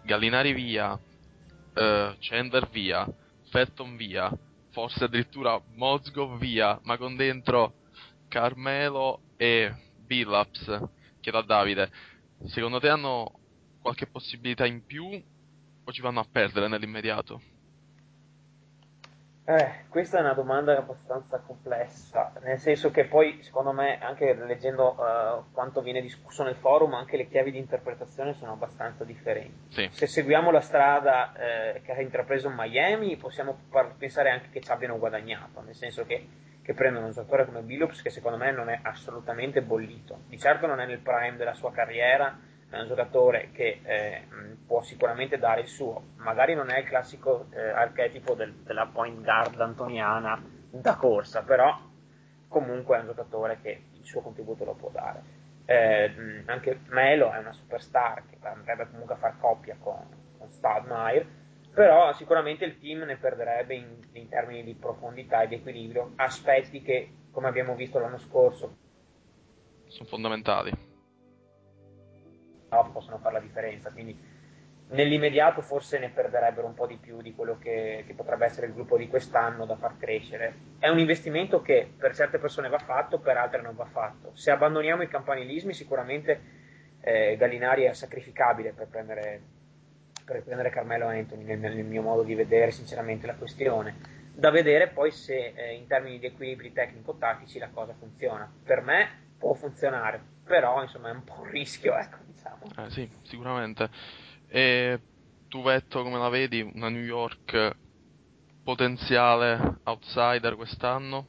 Gallinari via, uh, Chandler via, Felton via, forse addirittura Mozgov via, ma con dentro Carmelo e Billups, chiedo a Davide, secondo te hanno qualche possibilità in più o ci vanno a perdere nell'immediato? Eh, questa è una domanda abbastanza complessa, nel senso che poi, secondo me, anche leggendo uh, quanto viene discusso nel forum, anche le chiavi di interpretazione sono abbastanza differenti. Sì. Se seguiamo la strada eh, che ha intrapreso Miami, possiamo par- pensare anche che ci abbiano guadagnato, nel senso che, che prendono un giocatore come Billups che secondo me non è assolutamente bollito. Di certo non è nel prime della sua carriera, è un giocatore che eh, può sicuramente dare il suo, magari non è il classico eh, archetipo del, della point guard antoniana da corsa, però comunque è un giocatore che il suo contributo lo può dare. Eh, anche Melo è una superstar che andrebbe comunque a far coppia con, con Stadmeyer, però sicuramente il team ne perderebbe in, in termini di profondità e di equilibrio, aspetti che, come abbiamo visto l'anno scorso, sono fondamentali playoff possono fare la differenza, quindi nell'immediato forse ne perderebbero un po' di più di quello che, che, potrebbe essere il gruppo di quest'anno da far crescere. È un investimento che per certe persone va fatto, per altre non va fatto. Se abbandoniamo i campanilismi sicuramente eh, Gallinari è sacrificabile per prendere, per prendere Carmelo Anthony nel, nel, mio modo di vedere sinceramente la questione. Da vedere poi se eh, in termini di equilibri tecnico-tattici la cosa funziona. Per me può funzionare, però insomma è un po' un rischio, ecco, diciamo. Eh sì, sicuramente. E tu Vetto come la vedi? Una New York potenziale outsider quest'anno?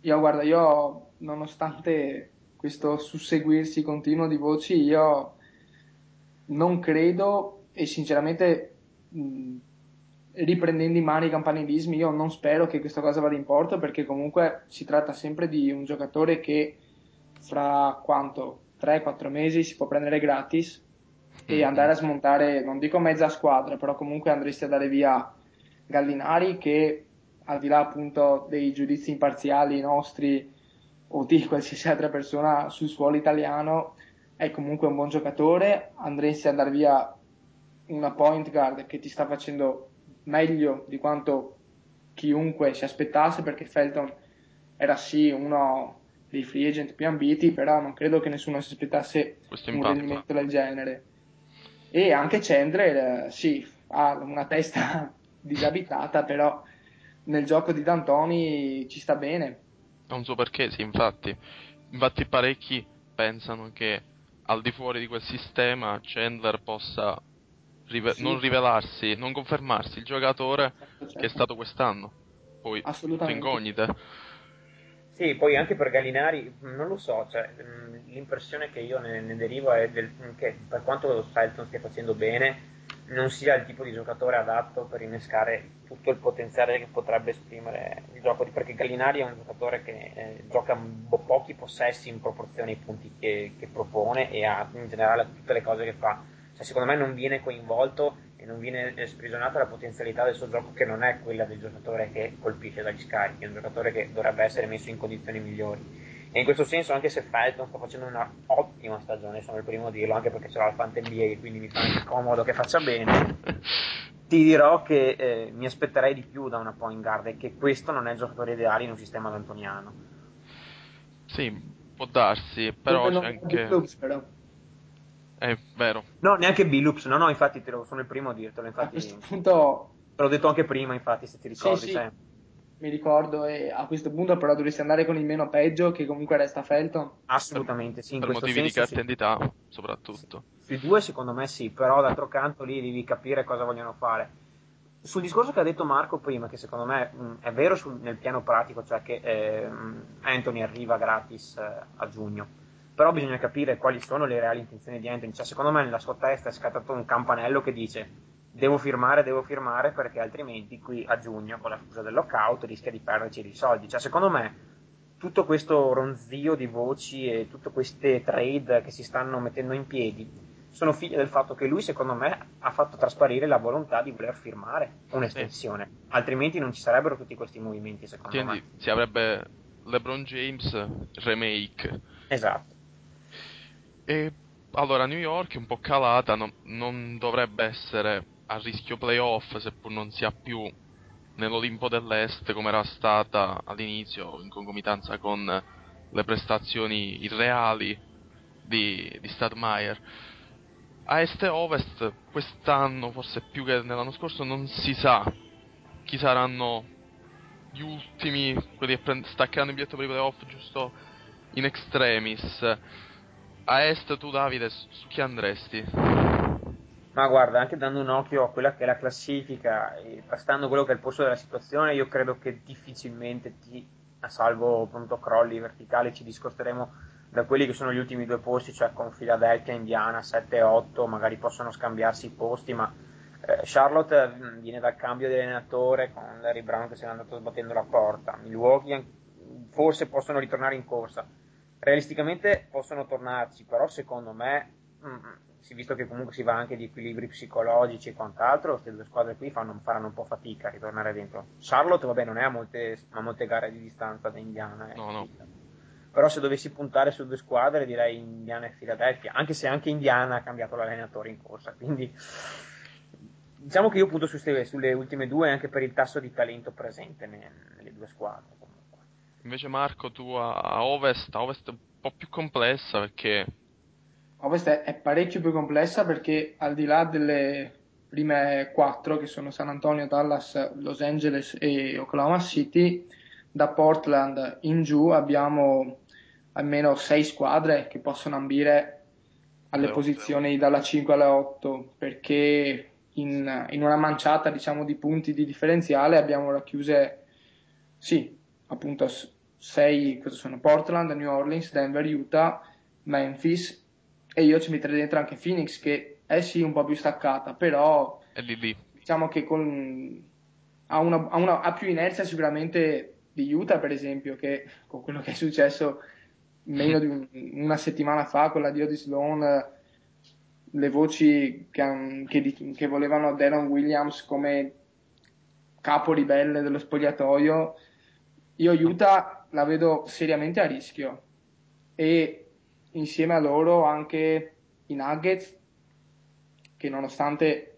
Io guarda, io nonostante questo susseguirsi continuo di voci, io non credo e sinceramente mh, riprendendo in mano i campanilismi io non spero che questa cosa vada in porto perché comunque si tratta sempre di un giocatore che fra quanto 3-4 mesi si può prendere gratis e mm-hmm. andare a smontare, non dico mezza squadra, però comunque andresti a dare via Gallinari che al di là appunto dei giudizi imparziali nostri o di qualsiasi altra persona sul suolo italiano è comunque un buon giocatore, andresti a dar via una point guard che ti sta facendo meglio di quanto chiunque si aspettasse perché Felton era sì uno dei free agent più ambiti, però non credo che nessuno si aspettasse un rendimento del genere. E anche Chandler, sì, ha una testa disabitata, però nel gioco di D'Antoni ci sta bene. Un suo perché, sì, infatti. Infatti parecchi pensano che al di fuori di quel sistema Chandler possa rive- sì. non rivelarsi, non confermarsi il giocatore certo, certo. che è stato quest'anno. Poi, Assolutamente. incognite. Sì, poi anche per Gallinari, non lo so, cioè, l'impressione che io ne, ne derivo è del, che per quanto Felton stia facendo bene, non sia il tipo di giocatore adatto per innescare tutto il potenziale che potrebbe esprimere il gioco, perché Gallinari è un giocatore che eh, gioca pochi possessi in proporzione ai punti che, che propone e a, in generale a tutte le cose che fa. Cioè, secondo me non viene coinvolto e non viene sprigionata la potenzialità del suo gioco che non è quella del giocatore che colpisce dagli scarichi, è un giocatore che dovrebbe essere messo in condizioni migliori. E in questo senso, anche se Felton sta facendo una ottima stagione, sono il primo a dirlo, anche perché c'era il Fante NBA, quindi mi fa anche comodo che faccia bene, ti dirò che eh, mi aspetterei di più da una point guard e che questo non è il giocatore ideale in un sistema d'antoniano. Sì, può darsi, però c'è anche... Però. È vero. No, neanche Billups, no, no, infatti te lo, sono il primo a dirtelo. Infatti, a questo punto... Te l'ho detto anche prima, infatti, se ti ricordi. Sì, sì. Mi ricordo, e a questo punto però dovresti andare con il meno peggio, che comunque resta Felton. Assolutamente, sì. per motivi senso, di cartellità, sì. soprattutto. Sui due, secondo me sì, però d'altro canto lì devi capire cosa vogliono fare. Sul discorso che ha detto Marco prima, che secondo me mh, è vero sul, nel piano pratico, cioè che eh, Anthony arriva gratis eh, a giugno però bisogna capire quali sono le reali intenzioni di Anthony, cioè secondo me nella sua testa è scattato un campanello che dice devo firmare, devo firmare perché altrimenti qui a giugno con la scusa del lockout rischia di perderci dei soldi. Cioè, secondo me tutto questo ronzio di voci e tutte queste trade che si stanno mettendo in piedi sono figlie del fatto che lui, secondo me, ha fatto trasparire la volontà di voler firmare un'estensione, sì. altrimenti non ci sarebbero tutti questi movimenti, secondo Quindi, me. Si avrebbe LeBron James remake. Esatto. E allora New York è un po' calata, no, non dovrebbe essere a rischio playoff, seppur non sia più nell'Olimpo dell'Est come era stata all'inizio in concomitanza con le prestazioni irreali di, di Stadmeyer. A Est e Ovest quest'anno, forse più che nell'anno scorso, non si sa chi saranno gli ultimi, quelli che prend- staccheranno il biglietto per i playoff giusto in extremis. A Est tu Davide su chi andresti? Ma guarda, anche dando un occhio a quella che è la classifica e tastando quello che è il posto della situazione, io credo che difficilmente ti, a salvo appunto crolli verticali, ci discosteremo da quelli che sono gli ultimi due posti, cioè con Philadelphia Indiana 7 e 8, magari possono scambiarsi i posti, ma eh, Charlotte viene dal cambio di allenatore con Larry Brown che se n'è andato sbattendo la porta, Milwaukee forse possono ritornare in corsa, realisticamente possono tornarci, però secondo me mh, visto che comunque si va anche di equilibri psicologici e quant'altro, queste due squadre qui fanno, faranno un po' fatica a ritornare dentro. Charlotte, vabbè, non è a molte, a molte gare di distanza da Indiana. Eh. No, no. Però se dovessi puntare su due squadre direi Indiana e Philadelphia, anche se anche Indiana ha cambiato l'allenatore in corsa, quindi diciamo che io punto su ste, sulle ultime due anche per il tasso di talento presente nelle, due squadre. Invece Marco, tu a Ovest, a Ovest è un po' più complessa perché Ovest è, è parecchio più complessa perché al di là delle prime quattro che sono San Antonio, Dallas, Los Angeles e Oklahoma City, da Portland in giù abbiamo almeno sei squadre che possono ambire alle Leo, posizioni dalla 5 alla 8 perché in, in, una manciata diciamo di punti di differenziale abbiamo racchiuse sì appunto sei cosa sono Portland, New Orleans, Denver, Utah, Memphis e io ci metterei dentro anche Phoenix che è sì un po' più staccata, però è lì lì. diciamo che con, ha, una, ha, una, ha, più inerzia sicuramente di Utah per esempio che con quello che è successo meno di un, una settimana fa con l'addio di Sloan le voci che, che, che volevano Darren Williams come capo ribelle dello spogliatoio io Utah la vedo seriamente a rischio e insieme a loro anche i Nuggets, che nonostante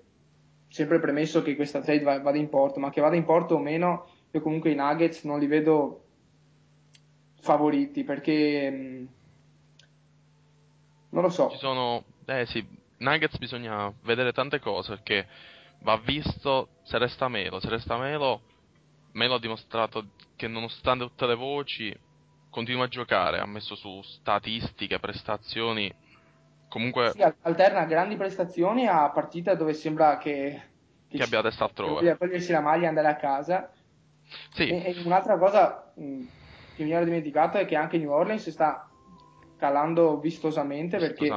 sempre premesso che questa trade vada in porto, ma che vada in porto o meno, io comunque i Nuggets non li vedo favoriti perché mm, non lo so. Ci sono, eh sì, Nuggets bisogna vedere tante cose perché va visto se resta Melo, se resta Melo, Melo ha dimostrato che nonostante tutte le voci continua a giocare, ha messo su statistiche, prestazioni. Comunque. Sì, alterna grandi prestazioni a partite dove sembra che. Che, che abbia testa altrove. Voglia togliersi la maglia e andare a casa. Sì. E, e un'altra cosa mh, che mi ero dimenticato è che anche New Orleans sta calando vistosamente perché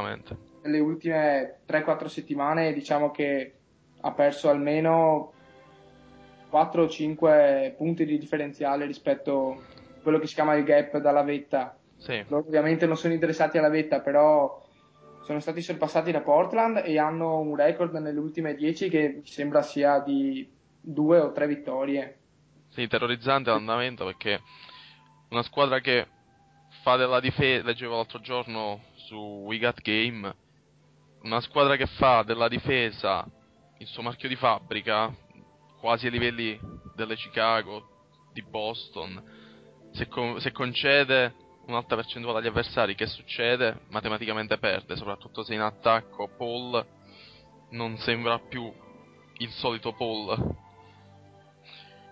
nelle ultime 3-4 settimane diciamo che ha perso almeno 4 o 5 punti di differenziale rispetto quello che si chiama il gap dalla vetta. Sì. Loro ovviamente non sono interessati alla vetta, però sono stati sorpassati da Portland e hanno un record nelle ultime 10 che sembra sia di due o tre vittorie. Sì, terrorizzante l'andamento perché una squadra che fa della difesa, leggevo l'altro giorno su We Got Game, una squadra che fa della difesa il suo marchio di fabbrica, quasi ai livelli delle Chicago, di Boston, se, con- se concede un'alta percentuale agli avversari, che succede? Matematicamente perde, soprattutto se in attacco Paul non sembra più il solito Paul.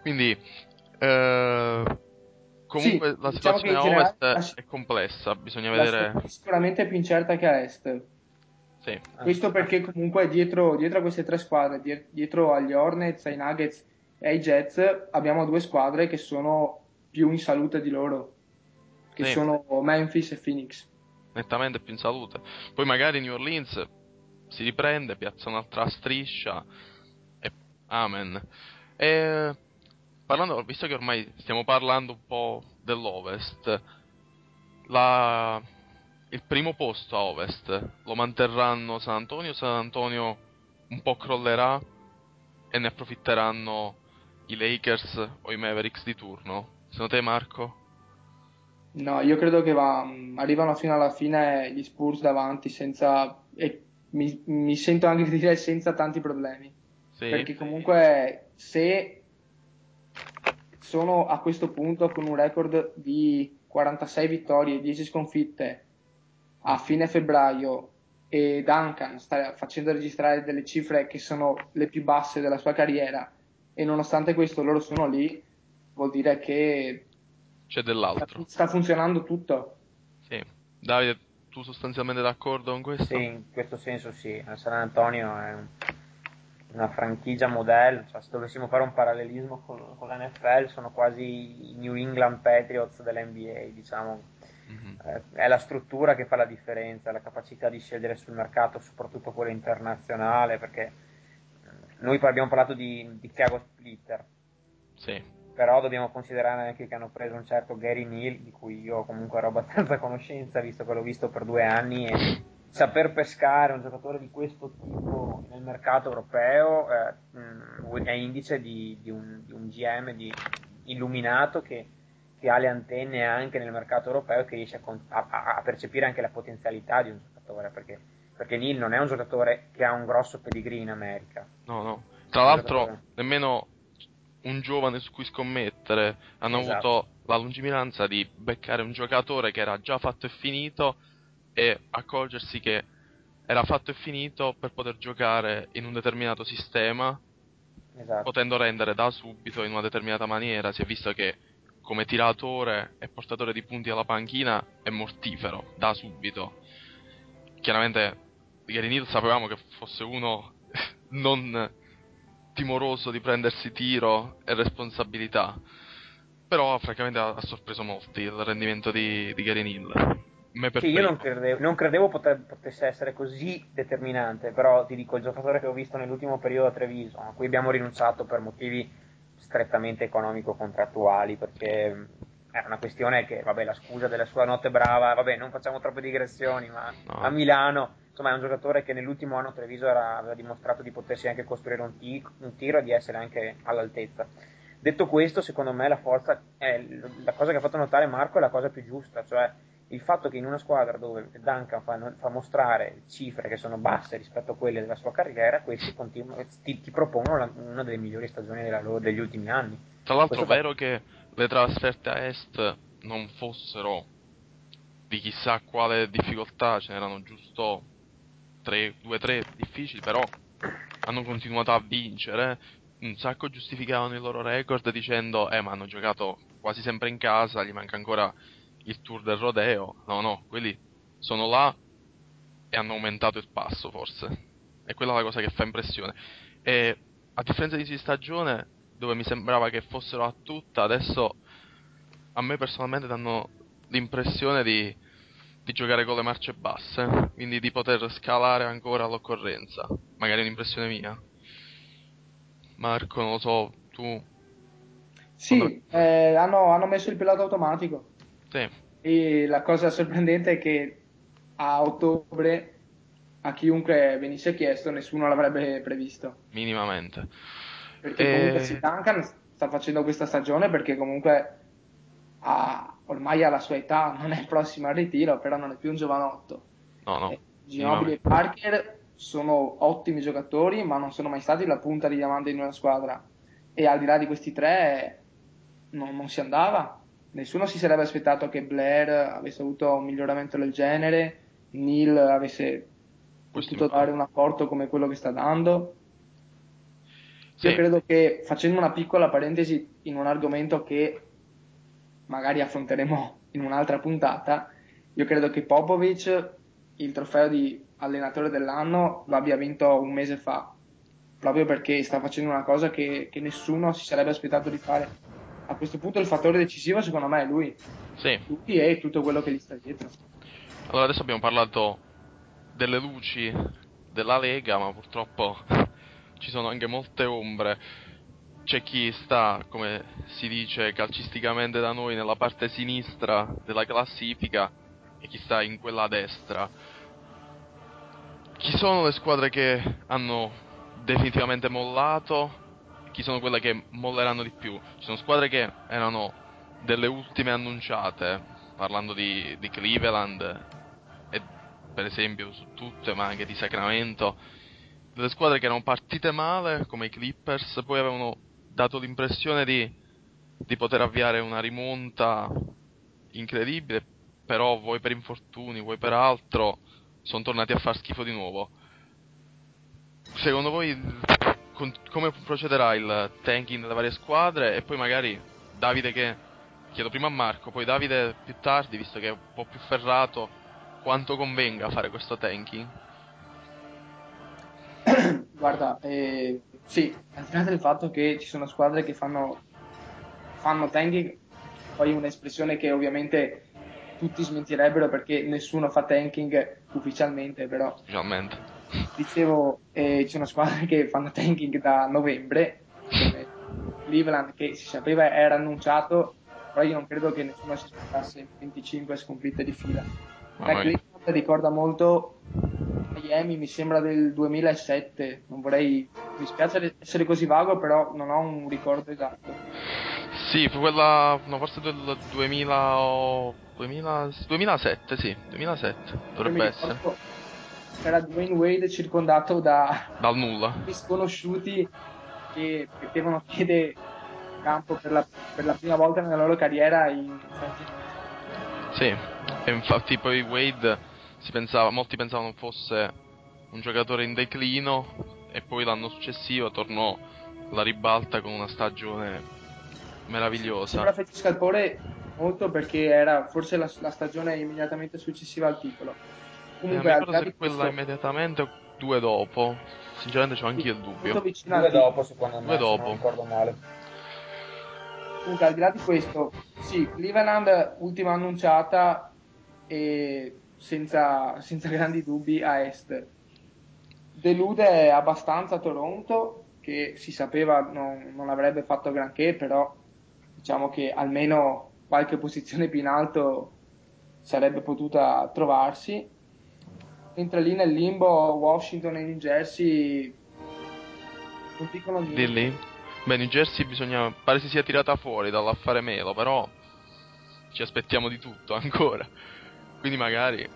Quindi, eh, comunque sì, la diciamo situazione a ovest generale... è complessa, bisogna vedere... Sicuramente più incerta che a est. Sì. Questo perché comunque dietro, dietro a queste tre squadre, dietro agli Hornets, ai Nuggets e ai Jets, abbiamo due squadre che sono più in salute di loro, che sì. sono Memphis e Phoenix. Nettamente più in salute. Poi magari New Orleans si riprende, piazza un'altra striscia Amen. E, parlando, visto che ormai stiamo parlando un po' dell'Ovest, la, il primo posto a Ovest lo manterranno San Antonio? San Antonio un po' crollerà e ne approfitteranno i Lakers o i Mavericks di turno? Secondo te Marco? No, io credo che va, arrivano fino alla fine gli Spurs davanti senza, e mi, mi sento anche di dire senza tanti problemi. Sì. Perché comunque se sono a questo punto con un record di 46 vittorie e 10 sconfitte a fine febbraio e Duncan sta facendo registrare delle cifre che sono le più basse della sua carriera e nonostante questo loro sono lì, vuol dire che c'è dell'altro. Sta funzionando tutto. Sì. Davide, tu sostanzialmente d'accordo con questo? Sì, in questo senso sì. San Antonio è una franchigia modello, cioè se dovessimo fare un parallelismo con, con l'NFL sono quasi i New England Patriots dell'NBA, diciamo. Mm-hmm. Eh, è la struttura che fa la differenza, la capacità di scegliere sul mercato, soprattutto quello internazionale, perché noi abbiamo parlato di, di Chiago Splitter. Sì però dobbiamo considerare anche che hanno preso un certo Gary Neal, di cui io comunque ero abbastanza conoscenza, visto che l'ho visto per due anni, e saper pescare un giocatore di questo tipo nel mercato europeo eh, mh, è indice di, di, un, di, un, GM di illuminato che, che, ha le antenne anche nel mercato europeo e che riesce a, a, a percepire anche la potenzialità di un giocatore, perché, perché Neal non è un giocatore che ha un grosso pedigree in America. No, no. Tra l'altro, giocatore... nemmeno un giovane su cui scommettere, hanno esatto. avuto la lungimiranza di beccare un giocatore che era già fatto e finito e accorgersi che era fatto e finito per poter giocare in un determinato sistema, esatto. potendo rendere da subito in una determinata maniera. Si è visto che come tiratore e portatore di punti alla panchina è mortifero da subito. Chiaramente Gary Neal sapevamo che fosse uno non timoroso di prendersi tiro e responsabilità. Però, francamente, ha, ha sorpreso molti il rendimento di, di Gary Neal. Sì, io non credevo, non credevo poter, potesse essere così determinante, però ti dico, il giocatore che ho visto nell'ultimo periodo a Treviso, a cui abbiamo rinunciato per motivi strettamente economico-contrattuali, perché era una questione che, vabbè, la scusa della sua notte brava, vabbè, non facciamo troppe digressioni, ma no. a Milano insomma è un giocatore che nell'ultimo anno Treviso era, aveva dimostrato di potersi anche costruire un, t- un tiro e di essere anche all'altezza. Detto questo, secondo me la forza è la cosa che ha fatto notare Marco è la cosa più giusta, cioè il fatto che in una squadra dove Duncan fa, fa mostrare cifre che sono basse rispetto a quelle della sua carriera, questi ti, ti, propongono la, una delle migliori stagioni loro, degli ultimi anni. Tra l'altro è vero che le trasferte a est non fossero di chissà quale difficoltà, ce n'erano giusto 2-3 difficili, però hanno continuato a vincere. Un sacco giustificavano il loro record dicendo: Eh, ma hanno giocato quasi sempre in casa, gli manca ancora il tour del rodeo. No, no, quelli sono là e hanno aumentato il passo, forse. E quella è la cosa che fa impressione. E a differenza di stagione, dove mi sembrava che fossero a tutta, adesso a me personalmente danno l'impressione di di giocare con le marce basse, quindi di poter scalare ancora all'occorrenza. Magari è un'impressione mia. Marco, non lo so, tu... Sì, eh, hanno, hanno, messo il pilota automatico. Sì. E la cosa sorprendente è che a ottobre a chiunque venisse chiesto nessuno l'avrebbe previsto. Minimamente. Perché e... comunque si Duncan sta facendo questa stagione perché comunque ha, ormai ha la sua età, non è prossimo al ritiro, però non è più un giovanotto. No, no. Ginobili e Parker sono ottimi giocatori, ma non sono mai stati la punta di diamante in una squadra. E al di là di questi tre non, non si andava. Nessuno si sarebbe aspettato che Blair avesse avuto un miglioramento del genere, Neil avesse potuto dare un apporto come quello che sta dando. Sì. Io credo che facendo una piccola parentesi in un argomento che magari affronteremo in un'altra puntata, io credo che Popovic il trofeo di allenatore dell'anno l'abbia vinto un mese fa, proprio perché sta facendo una cosa che, che nessuno si sarebbe aspettato di fare. A questo punto il fattore decisivo secondo me è lui. Sì. Lui e tutto quello che gli sta dietro. Allora adesso abbiamo parlato delle luci della Lega, ma purtroppo ci sono anche molte ombre. C'è chi sta, come si dice calcisticamente da noi, nella parte sinistra della classifica e chi sta in quella destra. Chi sono le squadre che hanno definitivamente mollato? Chi sono quelle che molleranno di più? Ci sono squadre che erano delle ultime annunciate, parlando di, di Cleveland e per esempio su tutte, ma anche di Sacramento, delle squadre che erano partite male, come i Clippers, poi avevano dato l'impressione di, di poter avviare una rimonta incredibile, però vuoi per infortuni, vuoi per altro, sono tornati a far schifo di nuovo. Secondo voi con, come procederà il tanking delle varie squadre e poi magari Davide che chiedo prima a Marco, poi Davide più tardi, visto che è un po' più ferrato, quanto convenga fare questo tanking? Guarda, eh, sì, al di là del fatto che ci sono squadre che fanno, fanno tanking, poi un'espressione che ovviamente tutti smentirebbero perché nessuno fa tanking ufficialmente, però. Ufficialmente. Dicevo, eh, ci sono squadre che fanno tanking da novembre, come Cleveland che si sapeva era annunciato però io non credo che nessuno si aspettasse 25 sconfitte di fila. La Cleveland ricorda molto Miami, mi sembra del 2007, non vorrei, mi spiace essere così vago, però non ho un ricordo esatto. Sì, quella, no, forse del 2000 o 2000, 2007, sì, 2007, dovrebbe essere. C'era Dwayne Wade circondato da... Dal nulla. sconosciuti che mettevano piede campo per la, per la prima volta nella loro carriera in Sì, e infatti poi Wade si pensava, molti pensavano fosse un giocatore in declino e poi l'anno successivo tornò alla ribalta con una stagione meravigliosa. Sembra fece scalpore molto perché era forse la, la, stagione immediatamente successiva al titolo. Comunque, eh, ricordo se quella questo... immediatamente o due dopo. Sinceramente c'ho anche io il dubbio. Due dopo, secondo me, due dopo. non ricordo male. Comunque, al di là di questo, sì, Cleveland, ultima annunciata e senza, senza grandi dubbi a est. Delude abbastanza Toronto, che si sapeva non, non avrebbe fatto granché, però diciamo che almeno qualche posizione più in alto sarebbe potuta trovarsi. Mentre lì nel limbo Washington e New Jersey non dicono niente. Dilly. Beh, New Jersey bisogna. pare si sia tirata fuori dall'affare Melo, però ci aspettiamo di tutto ancora. Quindi magari.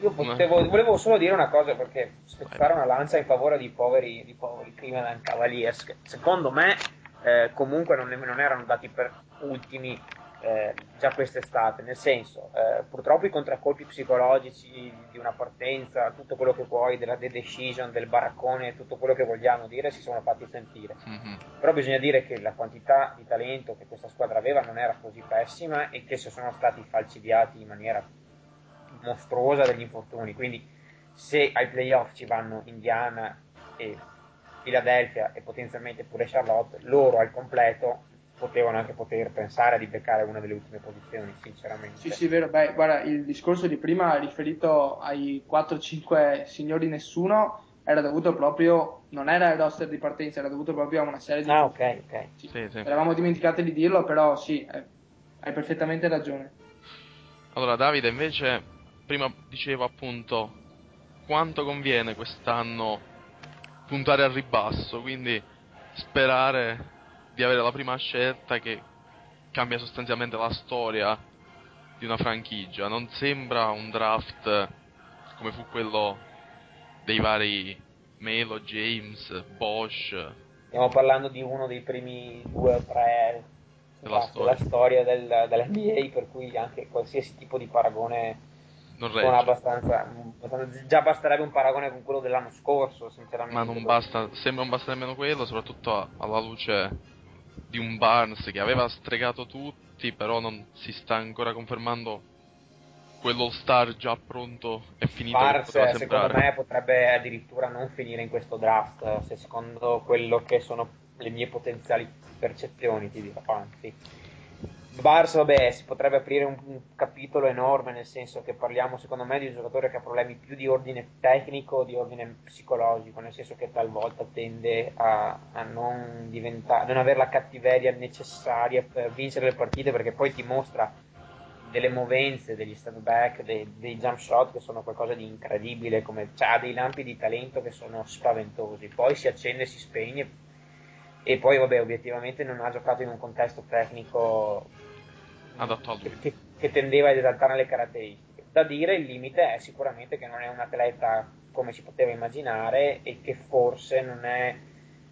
Io potevo, una... volevo solo dire una cosa perché spezzare una lancia in favore di poveri, di poveri Cleveland Cavaliers, che secondo me eh, comunque non, non, erano dati per ultimi eh, già quest'estate, nel senso, eh, purtroppo i contraccolpi psicologici di una partenza, tutto quello che vuoi, della the decision, del baraccone, tutto quello che vogliamo dire, si sono fatti sentire. Mm-hmm. Però bisogna dire che la quantità di talento che questa squadra aveva non era così pessima e che se sono stati falcidiati in maniera mostruosa dagli infortuni, quindi se ai playoff ci vanno Indiana e Philadelphia e potenzialmente pure Charlotte, loro al completo potevano anche poter pensare di beccare una delle ultime posizioni, sinceramente. Sì, sì, vero. Beh, guarda, il discorso di prima riferito ai 4-5 signori nessuno era dovuto proprio, non era il roster di partenza, era dovuto proprio a una serie di... Ah, ok, ok. Sì, sì, sì. Eravamo dimenticati di dirlo, però sì, eh, hai perfettamente ragione. Allora, Davide, invece, prima dicevo appunto quanto conviene quest'anno puntare al ribasso, quindi sperare di avere la prima scelta che cambia sostanzialmente la storia di una franchigia. Non sembra un draft come fu quello dei vari Melo, James, Bosch. Stiamo parlando di uno dei primi due o tre della storia, storia del, dell'NBA, per cui anche qualsiasi tipo di paragone non regge. Abbastanza, già basterebbe un paragone con quello dell'anno scorso, sinceramente. Ma non basta, sembra non basta nemmeno quello, soprattutto alla luce di un Barnes che aveva stregato tutti, però non si sta ancora confermando quello star già pronto e finito. Barnes, secondo me, potrebbe addirittura non finire in questo draft, se secondo quello che sono le mie potenziali percezioni, ti dirò, anzi. Bars, vabbè, si potrebbe aprire un, un, capitolo enorme, nel senso che parliamo, secondo me, di un giocatore che ha problemi più di ordine tecnico, di ordine psicologico, nel senso che talvolta tende a, a non, non avere la cattiveria necessaria per vincere le partite, perché poi ti mostra delle movenze, degli step back, dei, dei, jump shot che sono qualcosa di incredibile, come, cioè, ha dei lampi di talento che sono spaventosi, poi si accende e si spegne e poi vabbè obiettivamente non ha giocato in un contesto tecnico adatto a lui. Che, che, tendeva ad esaltare le caratteristiche. Da dire il limite è sicuramente che non è un atleta come si poteva immaginare e che forse non è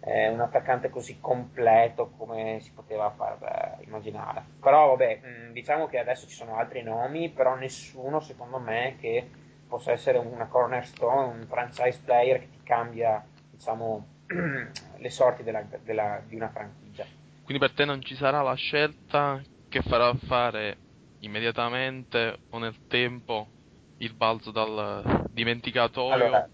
eh, un attaccante così completo come si poteva far eh, immaginare. Però vabbè, mh, diciamo che adesso ci sono altri nomi, però nessuno secondo me che possa essere una cornerstone, un franchise player che ti cambia, diciamo, le sorti della, della, di una franchigia. Quindi per te non ci sarà la scelta che farà fare immediatamente o nel tempo il balzo dal dimenticatoio? Allora,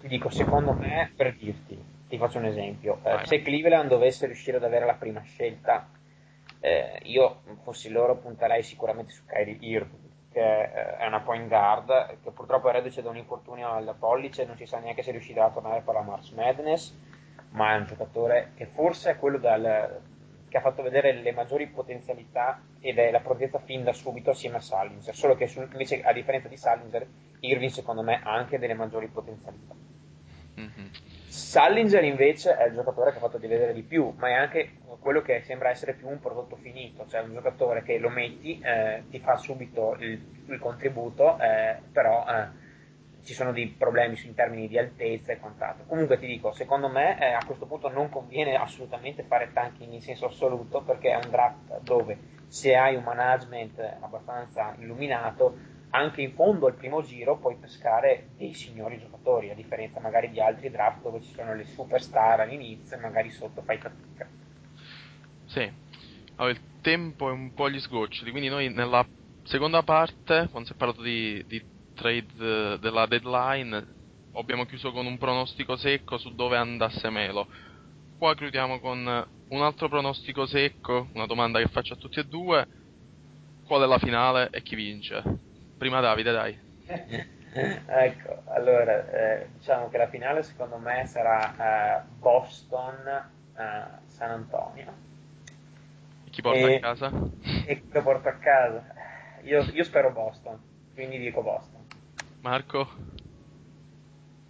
ti dico, secondo me, per dirti, ti faccio un esempio, eh, se Cleveland dovesse riuscire ad avere la prima scelta, eh, io fossi loro punterei sicuramente su Kyrie Irving che eh, è una point guard che purtroppo è reduce da un infortunio al pollice non si sa neanche se riuscirà a tornare per la Mars Madness ma è un giocatore che forse è quello dal, che ha fatto vedere le maggiori potenzialità ed è la prontezza fin da subito assieme a Salinger, solo che su, invece a differenza di Salinger, Irving secondo me ha anche delle maggiori potenzialità. Mm-hmm. Salinger invece è il giocatore che ha fatto vedere di più, ma è anche quello che sembra essere più un prodotto finito, cioè un giocatore che lo metti, eh, ti fa subito il, il contributo, eh, però eh, ci sono dei problemi in termini di altezza e quant'altro. Comunque ti dico, secondo me eh, a questo punto non conviene assolutamente fare tanking in senso assoluto perché è un draft dove se hai un management abbastanza illuminato, anche in fondo al primo giro puoi pescare dei signori giocatori, a differenza magari di altri draft dove ci sono le superstar all'inizio e magari sotto fai fatica. Sì, allora, il tempo è un po' gli sgoccioli, quindi noi nella seconda parte, quando si è parlato di, di trade della deadline abbiamo chiuso con un pronostico secco su dove andasse Melo. Qua chiudiamo con un altro pronostico secco, una domanda che faccio a tutti e due. Qual è la finale e chi vince? Prima Davide, dai. ecco, allora, eh, diciamo che la finale secondo me sarà eh, Boston-San eh, Antonio. E chi porta e, a casa? E chi lo porta a casa? Io, io spero Boston, quindi dico Boston. Marco?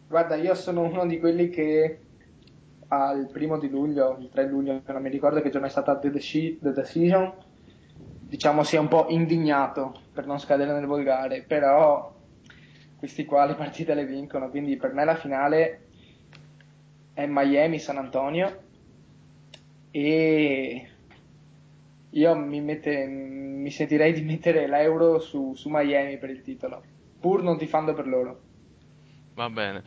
Guarda, io sono uno di quelli che al primo di luglio, il 3 luglio, non mi ricordo che giorno è stata The, The Decision, diciamo si è un po' indignato per non scadere nel volgare, però questi qua le partite le vincono, quindi per me la finale è Miami-San Antonio e io mi, mette, mi sentirei di mettere l'euro su, su Miami per il titolo pur non tifando per loro. Va bene.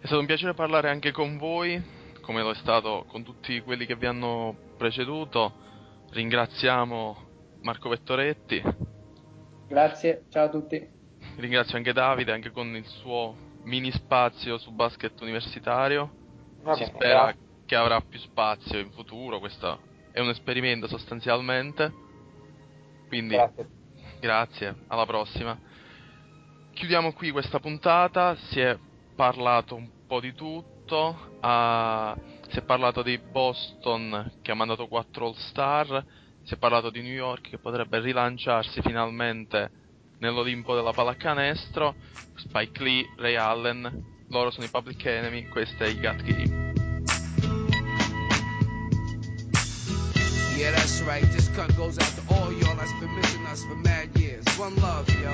È stato un piacere parlare anche con voi, come lo è stato con tutti quelli che vi hanno preceduto. Ringraziamo Marco Vettoretti. Grazie, ciao a tutti. Ringrazio anche Davide, anche con il suo mini spazio su basket universitario. Va si spera grazie. che avrà più spazio in futuro, questo è un esperimento sostanzialmente. Quindi grazie, grazie alla prossima chiudiamo qui questa puntata, si è parlato un po' di tutto, uh, si è parlato di Boston che ha mandato 4 All-Star, si è parlato di New York che potrebbe rilanciarsi finalmente nell'Olimpo della pallacanestro, Spike Lee, Ray Allen, loro sono i Public Enemy, questo è il Gut Game. Yeah, that's right. This cut goes out to all y'all that's been missing us for mad years. One love, yo.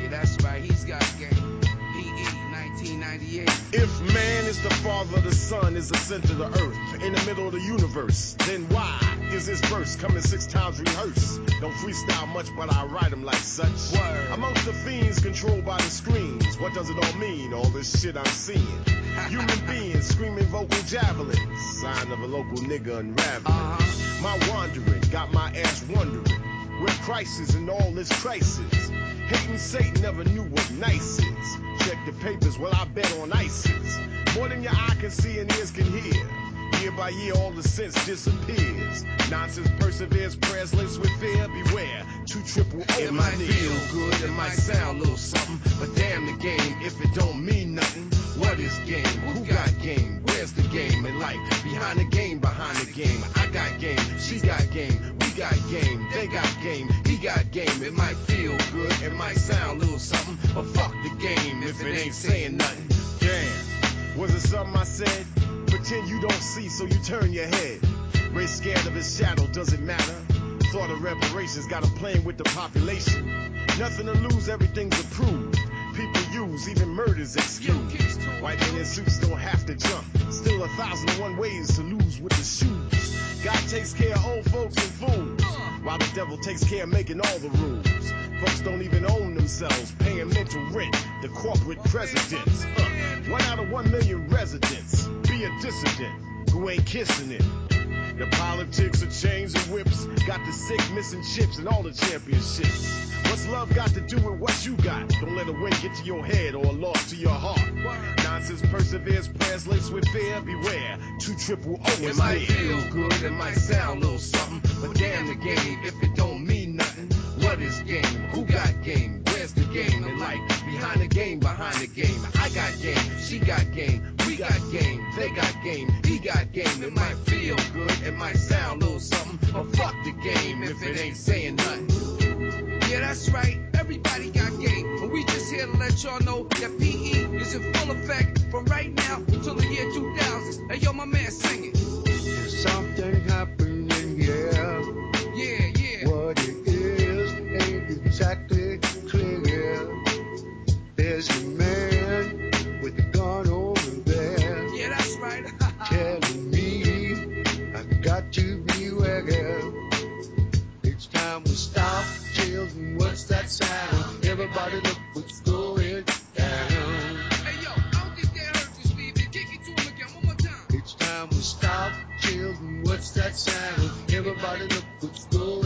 Yeah, that's right, he's got game. PE 1998. If man is the father, the sun is the center of the earth, in the middle of the universe, then why is this verse coming six times rehearsed? Don't freestyle much, but I write them like such. Word. Amongst the fiends controlled by the screens, what does it all mean? All this shit I'm seeing. Human beings screaming vocal javelins, sign of a local nigga unraveling. Uh-huh. My wandering got my ass wondering where crisis and all this crisis. Hating Satan never knew what nice is. Check the papers, well, I bet on ISIS. More than your eye can see and ears can hear. Year by year, all the sense disappears. Nonsense perseveres, prayers laced with fear. Beware, two triple O. It might feel good, it might sound a little something, but damn the game if it don't mean nothing. What is game? Who got game? Where's the game in life? Behind the game, behind the game. I got game, she got game, we got game, they got game, he got game. It might feel good, it might sound a little something, but fuck the game if it ain't saying nothing. Damn, was it something I said? Don't see, so you turn your head. Ray scared of his shadow, does it matter? Thought of reparations, got him playing with the population. Nothing to lose, everything's approved. People use even murders excuse. White men in suits don't have to jump. Still a thousand and one ways to lose with the shoes. God takes care of old folks and fools, while the devil takes care of making all the rules. Folks don't even own themselves, paying mental rent. The corporate presidents. Uh, one out of one million residents. Be a dissident who ain't kissing it. The politics of chains and whips got the sick missing chips and all the championships. What's love got to do with what you got? Don't let a win get to your head or a loss to your heart. Nonsense perseveres, prayers laced with fear. Beware, two triple O is It might feel good, it might sound a little something, but damn the game if it don't mean nothing. What is game? Who got game? Where's the game? And like behind the game, behind the game. I got game, she got game, got game, they got game, he got game. It might feel good, it might sound a little something, but fuck the game if it ain't saying nothing. Yeah, that's right, everybody got game. But we just here to let y'all know that PE is in full effect from right now until the year 2000. Hey, yo, my man, sing it. There's something happening here. Yeah, yeah. What it is ain't exactly clear. There's a man what's that sound? Everybody look what's going down. Hey yo, I don't think they heard you, Stevie. Kick it to him again one more time. It's time to stop children, what's that sound? Everybody look what's going